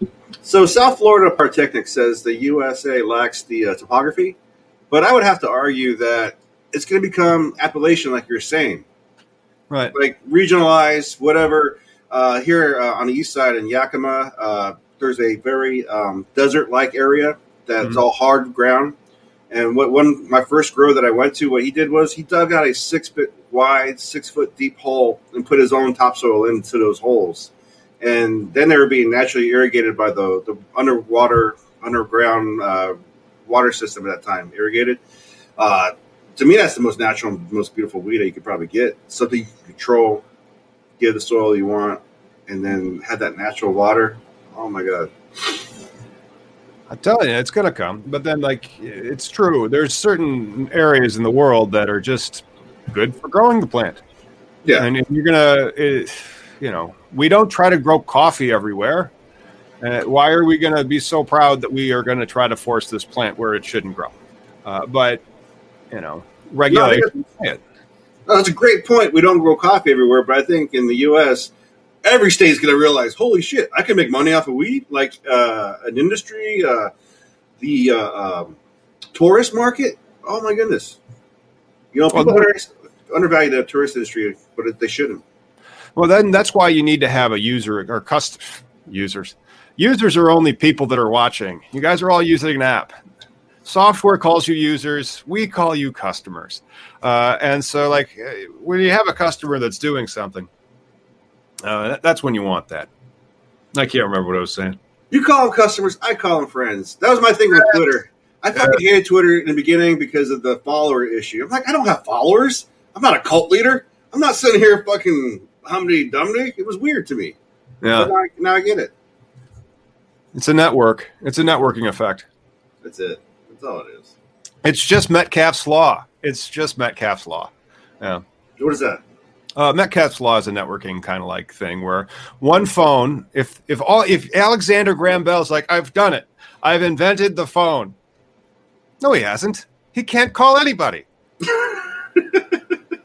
So South Florida Partechnic says the USA lacks the uh, topography but I would have to argue that it's going to become appellation, like you're saying, right? Like regionalized, whatever. Uh, here uh, on the east side in Yakima, uh, there's a very um, desert-like area that's mm-hmm. all hard ground. And what one my first grow that I went to, what he did was he dug out a six foot wide, six foot deep hole and put his own topsoil into those holes. And then they were being naturally irrigated by the, the underwater, underground uh, water system at that time, irrigated. Uh, to me, that's the most natural, most beautiful weed that you could probably get. Something you can control, give the soil you want, and then have that natural water. Oh my god! I'm telling you, it's gonna come. But then, like, it's true. There's certain areas in the world that are just good for growing the plant. Yeah, and if you're gonna, it, you know, we don't try to grow coffee everywhere. Uh, why are we going to be so proud that we are going to try to force this plant where it shouldn't grow? Uh, but you know, regulation. No, that's a great point. We don't grow coffee everywhere, but I think in the U.S., every state is going to realize, holy shit, I can make money off of weed, like uh, an industry, uh, the uh, um, tourist market. Oh my goodness, you know, people well, undervalue the tourist industry, but they shouldn't. Well, then that's why you need to have a user or custom users users are only people that are watching. You guys are all using an app. Software calls you users. We call you customers. Uh, and so, like, uh, when you have a customer that's doing something, uh, that's when you want that. I can't remember what I was saying. You call them customers. I call them friends. That was my thing with Twitter. I fucking yeah. hated Twitter in the beginning because of the follower issue. I'm like, I don't have followers. I'm not a cult leader. I'm not sitting here fucking humdy dumdy. It was weird to me. Yeah. Now now I get it. It's a network. It's a networking effect. That's it. That's all it is. It's just Metcalfe's law. It's just Metcalfe's law. Yeah. What is that? Uh, Metcalfe's law is a networking kind of like thing where one phone, if if all if Alexander Graham Bell's like, I've done it, I've invented the phone. No, he hasn't. He can't call anybody. you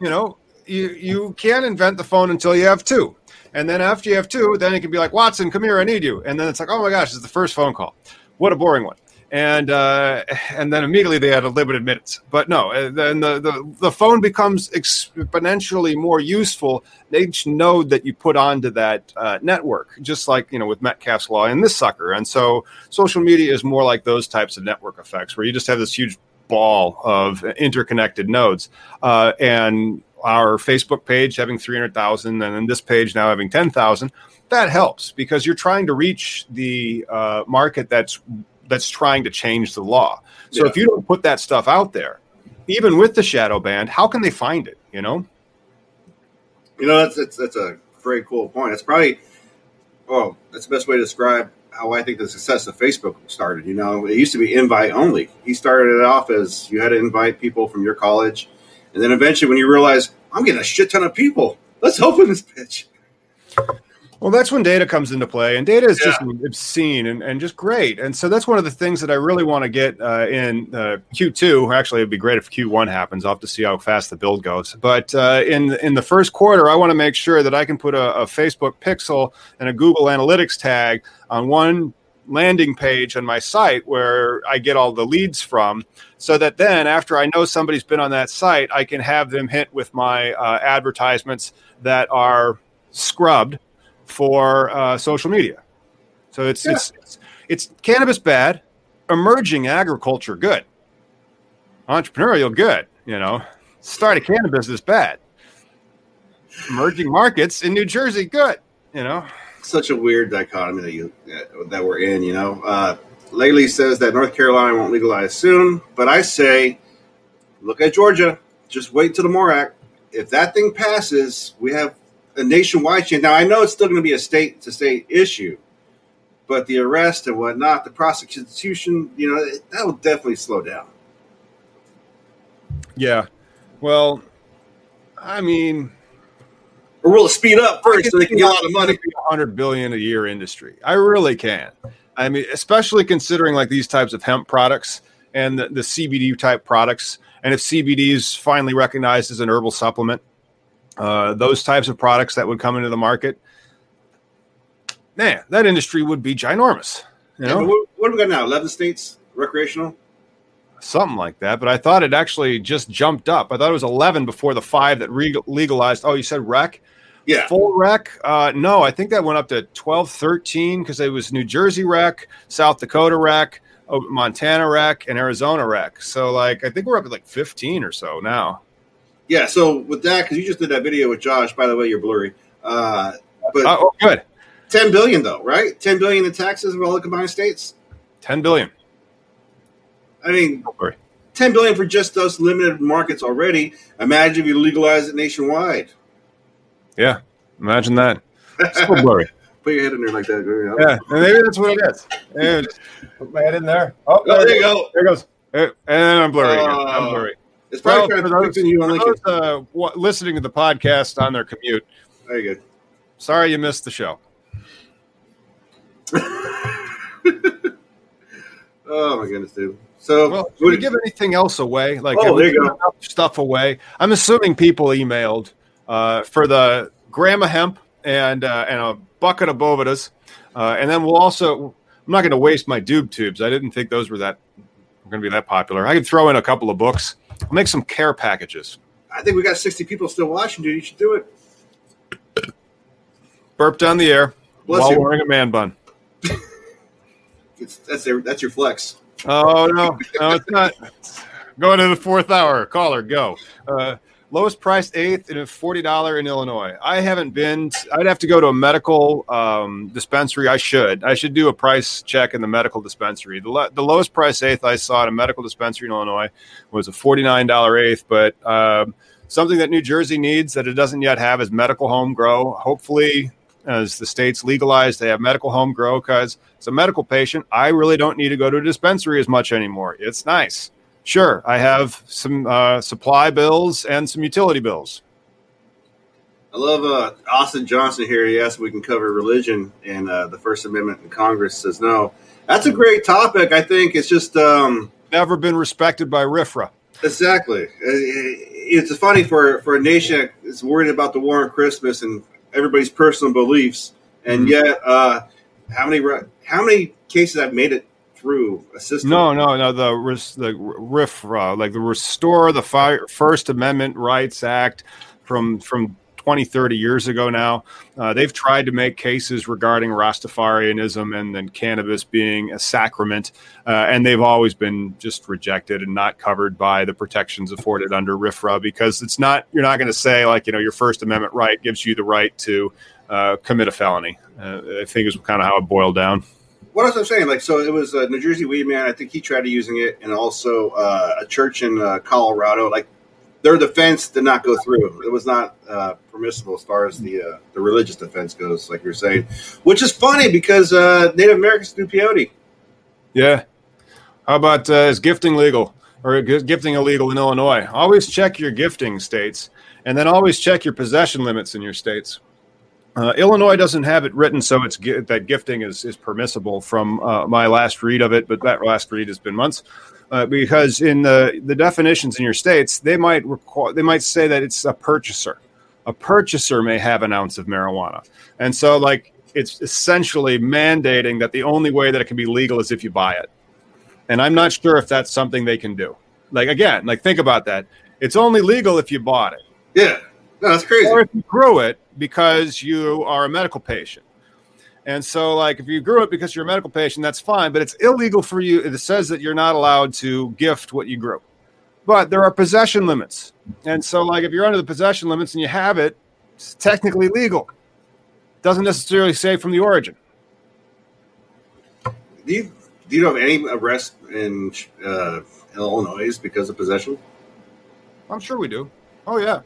know, you you can't invent the phone until you have two. And then after you have two, then it can be like, Watson, come here, I need you. And then it's like, oh my gosh, it's the first phone call. What a boring one. And uh, and then immediately they had a limited minutes. But no, uh, then the, the, the phone becomes exponentially more useful each node that you put onto that uh, network, just like you know with Metcalfe's law and this sucker. And so social media is more like those types of network effects where you just have this huge ball of interconnected nodes. Uh, and our Facebook page having 300,000 and then this page now having 10,000, that helps because you're trying to reach the uh, market that's that's trying to change the law. So yeah. if you don't put that stuff out there, even with the shadow ban, how can they find it? You know. You know that's that's, that's a very cool point. It's probably well, that's the best way to describe how I think the success of Facebook started. You know, it used to be invite only. He started it off as you had to invite people from your college and then eventually, when you realize I'm getting a shit ton of people, let's open this bitch. Well, that's when data comes into play, and data is yeah. just obscene and, and just great. And so that's one of the things that I really want to get uh, in uh, Q2. Actually, it'd be great if Q1 happens. I'll have to see how fast the build goes. But uh, in in the first quarter, I want to make sure that I can put a, a Facebook pixel and a Google Analytics tag on one landing page on my site where I get all the leads from, so that then after I know somebody's been on that site, I can have them hit with my uh, advertisements that are scrubbed for uh, social media. So it's, yeah. it's, it's it's cannabis bad, emerging agriculture good, entrepreneurial good. You know, start a cannabis is bad. Emerging markets in New Jersey good. You know such a weird dichotomy that you that we're in. You know, uh, Laley says that North Carolina won't legalize soon, but I say, look at Georgia. Just wait till the MORE Act. If that thing passes, we have a nationwide change. Now I know it's still going to be a state to state issue, but the arrest and whatnot, the prosecution, you know, that will definitely slow down. Yeah. Well, I mean, or will it speed up first so they can get a lot of money? Hundred billion a year industry. I really can. I mean, especially considering like these types of hemp products and the, the CBD type products, and if CBD is finally recognized as an herbal supplement, uh, those types of products that would come into the market, man, that industry would be ginormous. You know? What, what do we got now? Eleven states recreational something like that. But I thought it actually just jumped up. I thought it was 11 before the five that re- legalized. Oh, you said rec? Yeah. Full rec? Uh, no, I think that went up to 12, 13 because it was New Jersey rec, South Dakota rec, oh, Montana rec, and Arizona rec. So, like, I think we're up at like 15 or so now. Yeah. So, with that, because you just did that video with Josh, by the way, you're blurry. Uh, but uh, oh, good. 10 billion, though, right? 10 billion in taxes of all the combined states? 10 billion. I mean, ten billion for just those limited markets already. Imagine if you legalize it nationwide. Yeah, imagine that. Still blurry. Put your head in there like that. Yeah, and maybe that's what it is. Maybe just put my head in there. Oh, oh there you go. There goes. And I'm blurry. Uh, I'm oh. blurry. It's probably well, for those, you on those, uh, listening to the podcast on their commute. Very good. Sorry you missed the show. oh my goodness, dude. So, well, would you give anything else away? Like, oh, there you go. Stuff away. I'm assuming people emailed uh, for the grandma hemp and uh, and a bucket of Bovedas, uh, and then we'll also. I'm not going to waste my doob tubes. I didn't think those were that going to be that popular. I could throw in a couple of books. I'll make some care packages. I think we got 60 people still watching, dude. You should do it. Burped on the air Bless while you. wearing a man bun. that's their, that's your flex. Oh no, no, it's not. Going to the fourth hour. Caller, go. Uh, lowest priced eighth and forty dollar in Illinois. I haven't been. I'd have to go to a medical um, dispensary. I should. I should do a price check in the medical dispensary. The, the lowest price eighth I saw at a medical dispensary in Illinois was a forty nine dollar eighth, but. Um, something that New Jersey needs that it doesn't yet have is medical home grow. Hopefully, as the states legalize, they have medical home grow because as a medical patient, I really don't need to go to a dispensary as much anymore. It's nice. Sure, I have some uh, supply bills and some utility bills. I love uh, Austin Johnson here. He asked if we can cover religion and uh, the First Amendment, and Congress says no. That's a great topic. I think it's just um, never been respected by RFRA. Exactly. It's funny for for a nation that's worried about the war on Christmas and everybody's personal beliefs, and mm-hmm. yet uh, how many how many cases have made it through a system? No, no, no. The the RFRA, like the Restore the Fire, First Amendment Rights Act from from 20, 30 years ago now. Uh, they've tried to make cases regarding Rastafarianism and then cannabis being a sacrament, uh, and they've always been just rejected and not covered by the protections afforded under RFRA because it's not, you're not going to say, like, you know, your First Amendment right gives you the right to uh, commit a felony. Uh, I think is kind of how it boiled down. What else I'm saying? Like, so it was a New Jersey weed man. I think he tried using it, and also uh, a church in uh, Colorado. Like, their defense did not go through. It was not uh, permissible as far as the uh, the religious defense goes, like you're saying, which is funny because uh, Native Americans do peyote. Yeah. How about uh, is gifting legal or gifting illegal in Illinois? Always check your gifting states, and then always check your possession limits in your states. Uh, Illinois doesn't have it written so it's that gifting is, is permissible from uh, my last read of it, but that last read has been months uh, because in the, the definitions in your states, they might require, they might say that it's a purchaser. A purchaser may have an ounce of marijuana, and so like it's essentially mandating that the only way that it can be legal is if you buy it. And I'm not sure if that's something they can do. Like again, like think about that. It's only legal if you bought it. Yeah, no, that's crazy. Or if you grew it because you are a medical patient. And so, like, if you grew it because you're a medical patient, that's fine, but it's illegal for you. It says that you're not allowed to gift what you grew. But there are possession limits. And so, like, if you're under the possession limits and you have it, it's technically legal. Doesn't necessarily say from the origin. Do you, do you of any arrests in uh, Illinois because of possession? I'm sure we do. Oh, yeah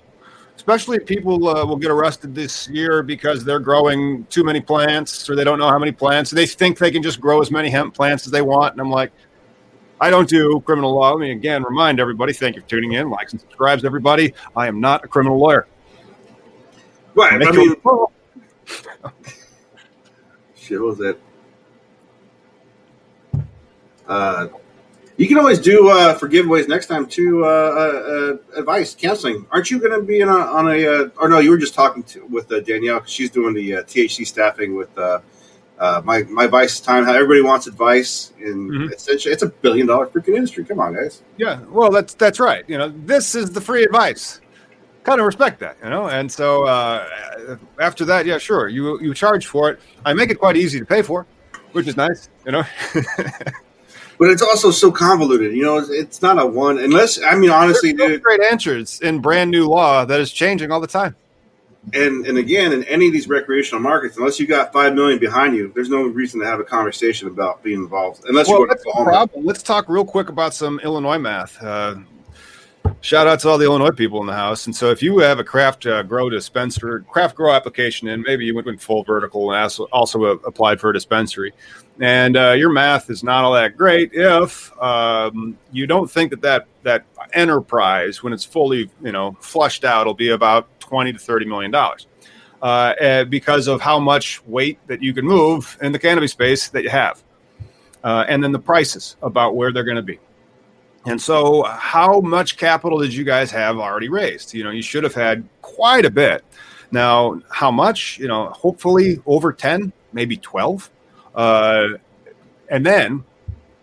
especially if people uh, will get arrested this year because they're growing too many plants or they don't know how many plants. They think they can just grow as many hemp plants as they want. And I'm like, I don't do criminal law. Let me again remind everybody. Thank you for tuning in. Likes and subscribes, everybody. I am not a criminal lawyer. Right. I mean, shit, what was that? Uh, you can always do uh, for giveaways next time too. Uh, uh, advice counseling. Aren't you going to be in a, on a? Uh, or no, you were just talking to with uh, Danielle 'cause she's doing the uh, THC staffing with uh, uh, my my advice time. How everybody wants advice, and Mhm. essentially, it's a billion dollar freaking industry. Come on, guys. Yeah, well, that's that's right. You know, this is the free advice. Kind of respect that, you know. And so uh, after that, yeah, sure, you you charge for it. I make it quite easy to pay for, which is nice, you know. But it's also so convoluted. You know, it's, it's not a one unless I mean honestly, no dude. great answers in brand new law that is changing all the time. and and again in any of these recreational markets unless you got five million behind you there's no reason to have a conversation about being involved unless Well, you go that's to Oklahoma. problem. Let's talk real quick about some Illinois math. Uh, shout out to all the Illinois people in the house. And so, if you have a craft uh, grow dispenser, craft grow application and maybe you went, full vertical and also, applied for a dispensary, and uh, your math is not all that great. If um, you don't think that, that that enterprise, when it's fully you know flushed out, will be about twenty to thirty million dollars. Uh, eh, because of how much weight that you can move in the cannabis space that you have uh, and then the prices about where they're going to be. And so, how much capital did you guys have already raised? You know, you should have had quite a bit. Now, how much? You know, hopefully over 10, maybe 12. Uh, and then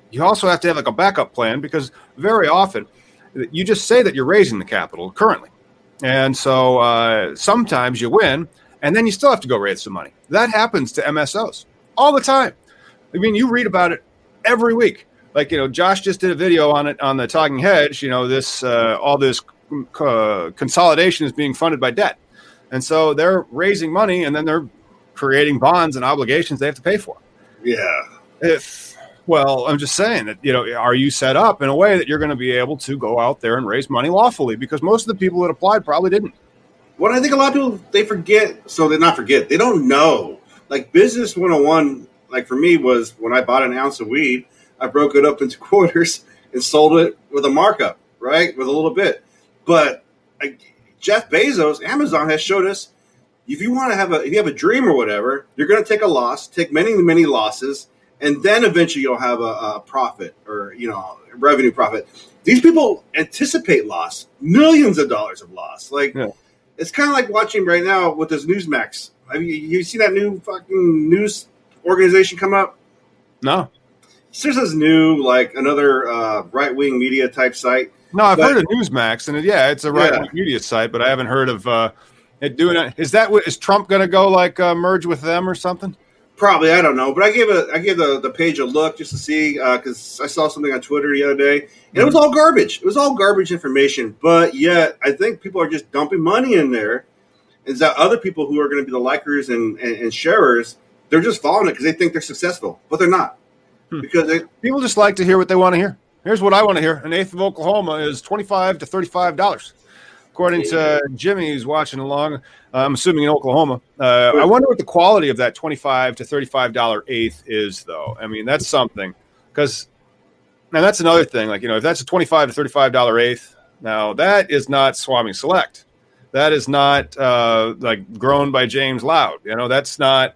you also have to have like a backup plan because very often you just say that you're raising the capital currently. And so uh, sometimes you win and then you still have to go raise some money. That happens to MSOs all the time. I mean, you read about it every week. Like you know, Josh just did a video on it on the Talking Hedge. You know, this uh, all this uh, consolidation is being funded by debt, and so they're raising money and then they're creating bonds and obligations they have to pay for. yeah If well, I'm just saying that you know, are you set up in a way that you're going to be able to go out there and raise money lawfully? Because most of the people that applied probably didn't. what i think a lot of people they forget so they not forget they don't know like business 101 like for me was when i bought an ounce of weed i broke it up into quarters and sold it with a markup right with a little bit but like, jeff bezos amazon has showed us if you want to have a if you have a dream or whatever, you're going to take a loss, take many many losses, and then eventually you'll have a, a profit or you know revenue profit. These people anticipate loss, millions of dollars of loss. Like Yeah. it's kind of like watching right now with this Newsmax. I mean, you seen that new fucking news organization come up? No, There's this new like another uh, right wing media type site. no, I've But- heard of Newsmax, and it, yeah, it's a right Yeah. media site, but I haven't heard of uh, it doing it. Is that what is Trump going to go like uh, merge with them or something? Probably, I don't know, but I gave a I gave the, the page a look just to see because I saw something on Twitter the other day, and it was all garbage. It was all garbage information, but yet I think people are just dumping money in there. Is that other people who are going to be the likers and, and, and sharers? They're just following it because they think they're successful, but they're not Hmm. Because they, People just like to hear what they want to hear. Here's what I want to hear: an eighth of Oklahoma is twenty-five to thirty-five dollars, according to Jimmy, who's watching along. Uh, I'm assuming in Oklahoma. Uh, I wonder what the quality of that twenty-five to thirty-five dollar eighth is, though. I mean, that's something because now that's another thing. Like you know, if that's a twenty-five to thirty-five dollar eighth, now that is not Swami Select. That is not uh, like grown by James Loud. You know, that's not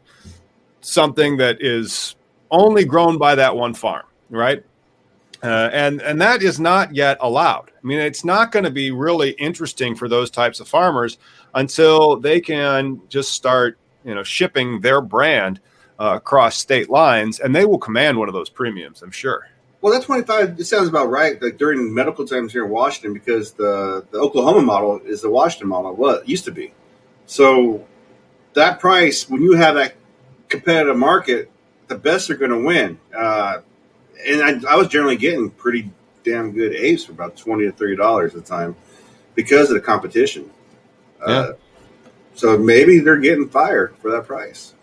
something that is only grown by that one farm, right? Uh, and and that is not yet allowed. I mean, it's not going to be really interesting for those types of farmers until they can just start, you know, shipping their brand uh, across state lines, and they will command one of those premiums, I'm sure. well, that twenty five. It sounds about right. Like during medical times here in Washington, because the the Oklahoma model is the Washington model. What it used to be. So that price, when you have that competitive market, the best are going to win. Uh, and I, I was generally getting pretty damn good apes for about twenty to thirty dollars at the time because of the competition. Uh, so maybe they're getting fire for that price.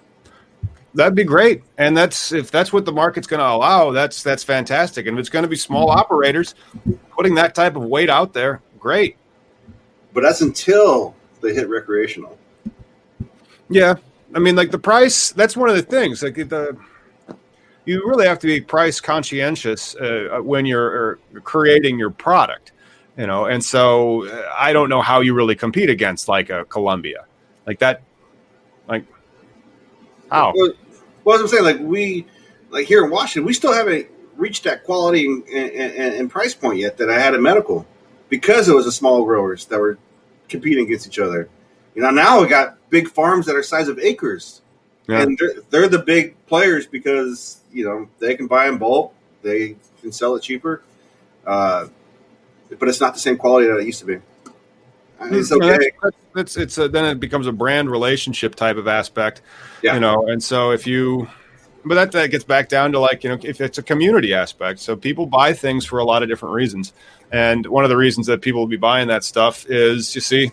That'd be great, and that's if that's what the market's going to allow. That's that's fantastic, and if it's going to be small operators putting that type of weight out there, great. But that's until they hit recreational. Yeah, I mean, like the price. That's one of the things. Like the you really have to be price conscientious uh, when you're uh, creating your product, you know. And so uh, I don't know how you really compete against like a Colombia, like that, like how. Well, well, as I'm saying, like we, like here in Washington, we still haven't reached that quality and, and, and price point yet that I had in medical because it was the small growers that were competing against each other. You know, now we got big farms that are size of acres, yeah. and they're, they're the big players because you know they can buy in bulk, they can sell it cheaper, uh, but it's not the same quality that it used to be. It's okay. It's it's a, then it becomes a brand relationship type of aspect, yeah. you know. And so if you, but that that gets back down to like you know if it's a community aspect. So people buy things for a lot of different reasons, and one of the reasons that people will be buying that stuff is you see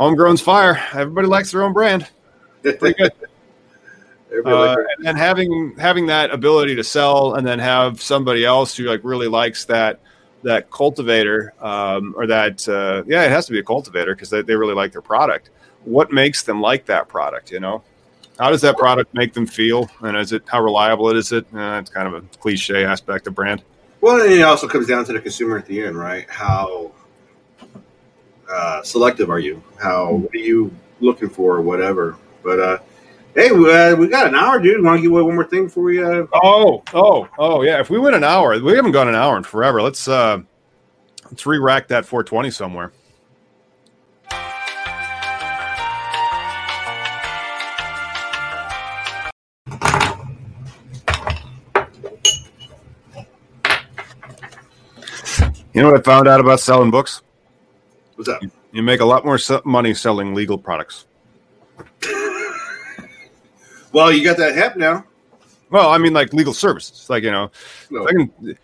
homegrown's fire. Everybody likes their own brand. Pretty good. uh, and, and having having that ability to sell, and then have somebody else who like really likes that that cultivator um, or that uh, yeah, it has to be a cultivator because they, they really like their product. What makes them like that product? You know, how does that product make them feel, and is it how reliable it is? It uh, it's kind of a cliche aspect of brand. Well, and it also comes down to the consumer at the end, right? How uh, selective are you? How what are you looking for, or whatever? But uh, hey, we, uh, we got an hour, dude. Want to give away one more thing before we? Uh... Oh, oh, oh, yeah. If we win an hour, we haven't gone an hour in forever. Let's uh, let's re-rack that 420 somewhere. You know what I found out about selling books? What's that? You make a lot more money selling legal products. Well, you got that hemp now. Well, I mean, like legal services. Like you know, no. if I can,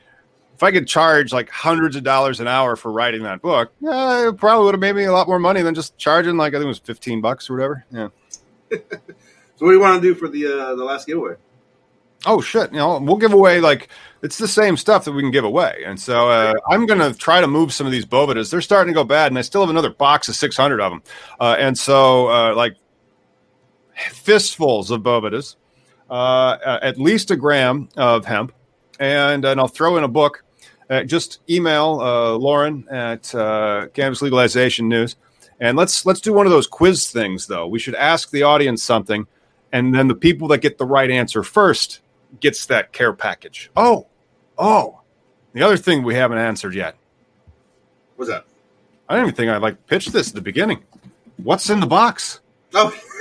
if I could charge like hundreds of dollars an hour for writing that book, yeah, it probably would have made me a lot more money than just charging like I think it was fifteen bucks or whatever. Yeah. so, what do you want to do for the uh, the last giveaway? Oh shit! You know, we'll give away like it's the same stuff that we can give away, and so uh, I'm going to try to move some of these Bovedas. They're starting to go bad, and I still have another box of 600 of them, uh, and so uh, like fistfuls of Bovedas, uh, at least a gram of hemp, and and I'll throw in a book. Uh, just email uh, Lauren at Cannabis Legalization News, and let's let's do one of those quiz things. Though we should ask the audience something, and then the people that get the right answer first gets that care package. Oh, oh. The other thing we haven't answered yet. What's that? I didn't even think I'd like pitch this at the beginning. What's in the box? Oh.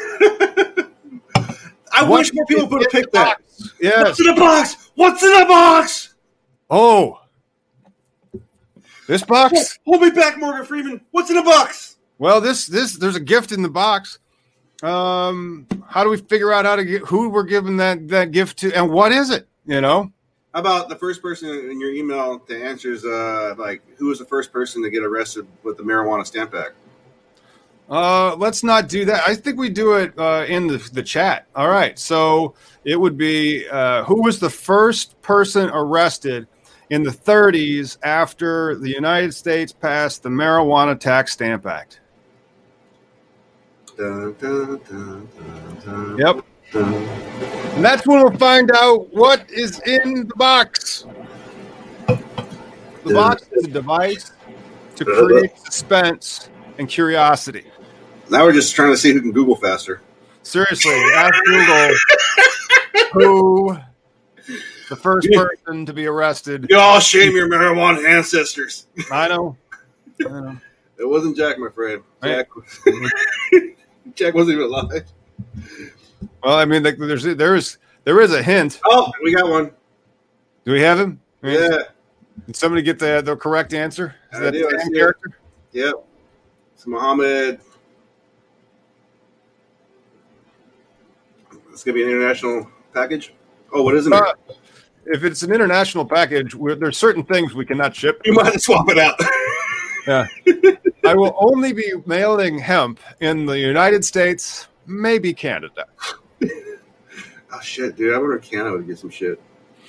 I what wish more people would have picked that. Yes. What's in the box? What's in the box? Oh. This box? Hold me back, Morgan Freeman. What's in the box? Well, this this there's a gift in the box. Um, how do we figure out how to get who we're giving that that gift to, and what is it? You know. How about the first person in your email to answers uh, like who was the first person to get arrested with the marijuana stamp act? Uh, let's not do that. I think we do it uh, in the, the chat. All right. So it would be uh, who was the first person arrested in the 30s after the United States passed the Marijuana Tax Stamp Act? Dun, dun, dun, yep. And that's when we'll find out what is in the box. The box is a device to create suspense and curiosity. Now we're just trying to see who can Google faster. Seriously, ask Google who the first person to be arrested. You all shame your marijuana ancestors. I know. I know. It wasn't Jack, my friend. Jack. Jack wasn't even alive. Well, I mean, there's there is there is a hint. Oh, we got one. Do we have him? Yeah. Did somebody get the the correct answer? Is I that do, the character? It. Yep. It's Muhammad. It's gonna be an international package. Oh, what is it? Uh, if it's an international package, there's certain things we cannot ship. You might swap it out. yeah. I will only be mailing hemp in the United States, maybe Canada. oh shit, dude! I wonder if Canada would get some shit.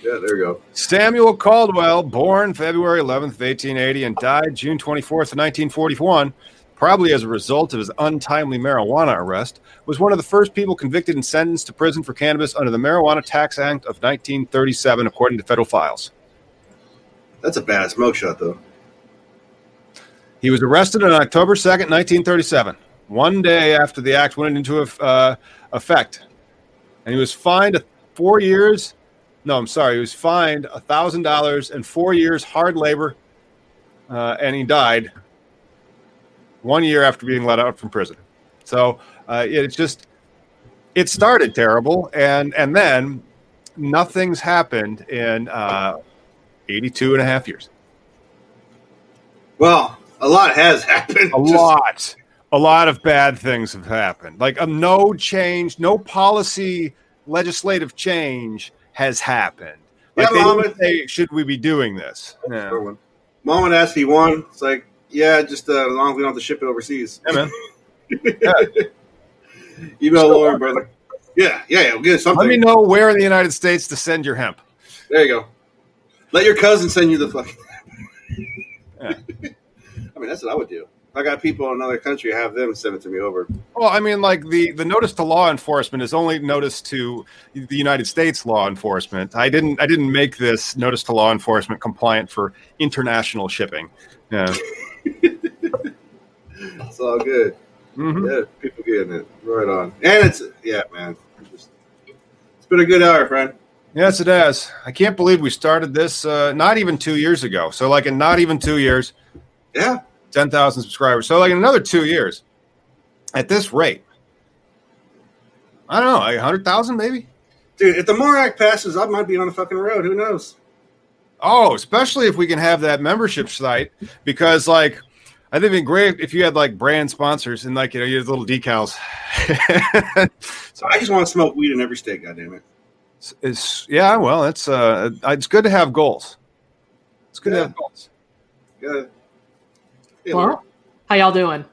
Yeah, there you go. Samuel Caldwell, born February 11th, 1880, and died June 24th, 1941, probably as a result of his untimely marijuana arrest, was one of the first people convicted and sentenced to prison for cannabis under the Marijuana Tax Act of 1937, according to federal files. That's a bad smoke shot, though. He was arrested on October 2nd, 1937, one day after the act went into uh, effect. And he was fined four years. No, I'm sorry. He was fined $1,000 and four years hard labor. Uh, and he died one year after being let out from prison. So uh, it's just, it started terrible. And, and then nothing's happened in uh, 82 and a half years. Well, a lot has happened. A just- lot. A lot of bad things have happened. Like um, no change, no policy, legislative change has happened. Like Yeah, they Mom, didn't say, should we be doing this? Yeah. Mom would ask he won. It's like, yeah, just uh, as long as we don't have to ship it overseas. Yeah, man. Email Lauren, brother. Yeah, yeah, yeah. We'll get something. Let me know where in the United States to send your hemp. There you go. Let your cousin send you the fucking. Yeah. I mean, that's what I would do. If I got people in another country, have them send it to me over. Well, I mean, like the the notice to law enforcement is only notice to the United States law enforcement. I didn't I didn't make this notice to law enforcement compliant for international shipping. Yeah. It's all good. Mhm. Yeah, people getting it right on. And it's yeah, man. Just, it's been a good hour, friend. Yes, it has. I can't believe we started this uh, not even two years ago. So, like, in not even two years, Yeah, 10,000 subscribers. So, like, in another two years, at this rate, I don't know, like 100,000 maybe? dude. If the MORE Act passes, I might be on the fucking road. Who knows? Oh, especially if we can have that membership site because, like, I think it'd be great if you had like brand sponsors and like you know you had little decals. So I just want to smoke weed in every state. Goddamn it. it's yeah, well, it's uh, it's good to have goals. It's good to have goals. Good. Hey, Well, how y'all doing?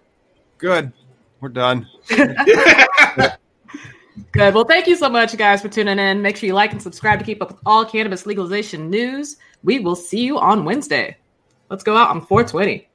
Good, we're done. Good. Well, thank you so much, guys, for tuning in. Make sure you like and subscribe to keep up with all cannabis legalization news. We will see you on Wednesday. Let's go out on 420.